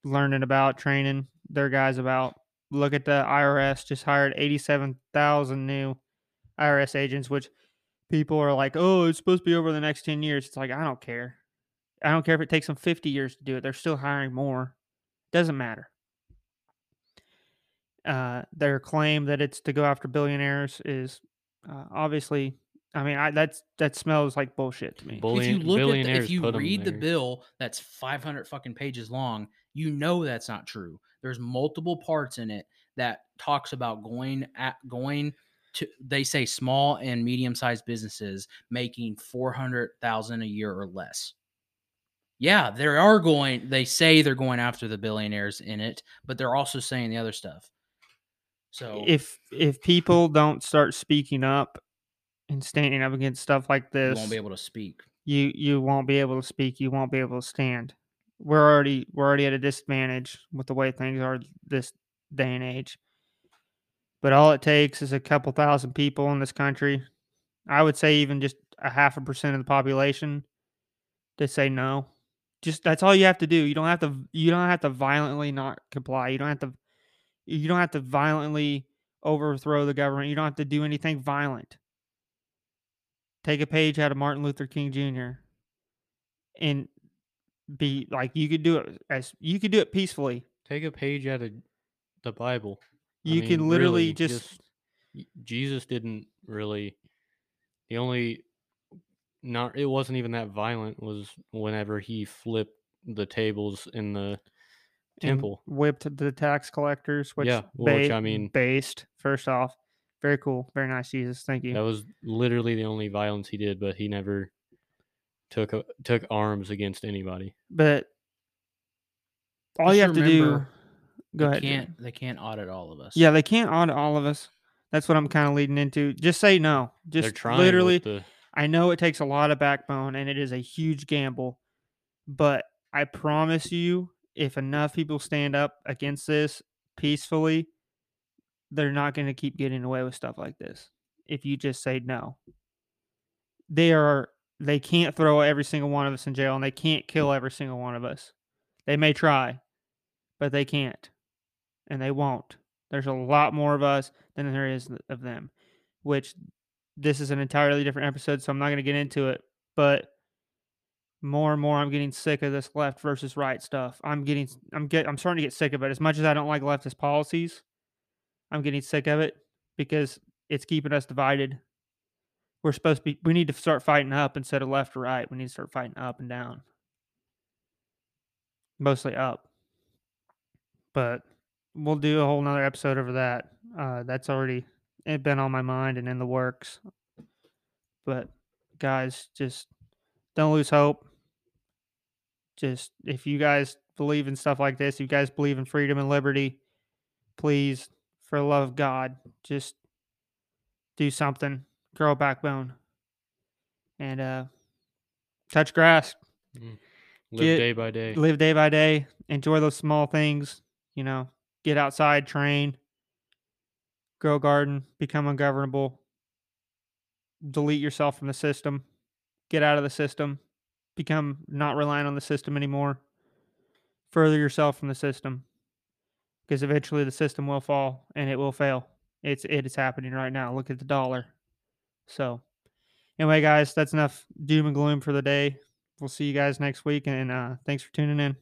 learning about, training their guys about. Look at the IRS just hired 87,000 new IRS agents, which people are like, oh, it's supposed to be over the next 10 years. It's like, I don't care. I don't care if it takes them 50 years to do it. They're still hiring more. Doesn't matter. Uh, their claim that it's to go after billionaires is uh, obviously, I mean, I, that's that smells like bullshit to me. Bulli- if you look at the, if you read the bill that's 500 fucking pages long you know that's not true. There's multiple parts in it that talks about going at going to they say small and medium sized businesses making 400,000 a year or less. Yeah they are going they say they're going after the billionaires in it but they're also saying the other stuff. So if if people don't start speaking up and standing up against stuff like this, you won't be able to speak you you won't be able to speak. You won't be able to stand. We're already we're already at a disadvantage with the way things are this day and age. But all it takes is a couple thousand people in this country. I would say even just a half a percent of the population to say no. Just that's all you have to do. You don't have to you don't have to violently not comply. You don't have to you don't have to violently overthrow the government. You don't have to do anything violent. Take a page out of Martin Luther King Jr. and be like you could do it as you could do it peacefully. Take a page out of the Bible. I You mean, can literally really, just, y- Jesus didn't really. The only not it wasn't even that violent was whenever he flipped the tables in the temple. whipped the tax collectors, which Yeah, which, I mean- based first off, very cool, very nice, Jesus. Thank you. That was literally the only violence he did, but he never took a, took arms against anybody. But all Just you have to do, go they ahead. Jim. can't they can't audit all of us Yeah, they can't audit all of us. That's what I'm kind of leading into. Just say no. Just trying literally. the I know it takes a lot of backbone and it is a huge gamble, but I promise you, if enough people stand up against this peacefully, they're not going to keep getting away with stuff like this. If you just say no, they are. They can't throw every single one of us in jail, and they can't kill every single one of us. They may try, but they can't, and they won't. There's a lot more of us than there is of them, which this is an entirely different episode, so I'm not going to get into it. But more and more, I'm getting sick of this left versus right stuff. I'm getting, I'm get, I'm starting to get sick of it. As much as I don't like leftist policies, I'm getting sick of it because it's keeping us divided. We're supposed to be, we need to start fighting up instead of left or right. We need to start fighting up and down, mostly up. But we'll do a whole nother episode over that. Uh, that's already it been on my mind and in the works. But guys, just don't lose hope. Just if you guys believe in stuff like this, you guys believe in freedom and liberty, please, for the love of God, just do something. Grow a backbone. And uh touch grass. live Get- day by day. Live day by day. Enjoy those small things. You know, get outside, train, grow a garden, become ungovernable, delete yourself from the system, get out of the system, become not reliant on the system anymore, further yourself from the system. Because eventually the system will fall and it will fail. It's it is happening right now. Look at the dollar. So anyway, guys, that's enough doom and gloom for the day. We'll see you guys next week and uh thanks for tuning in.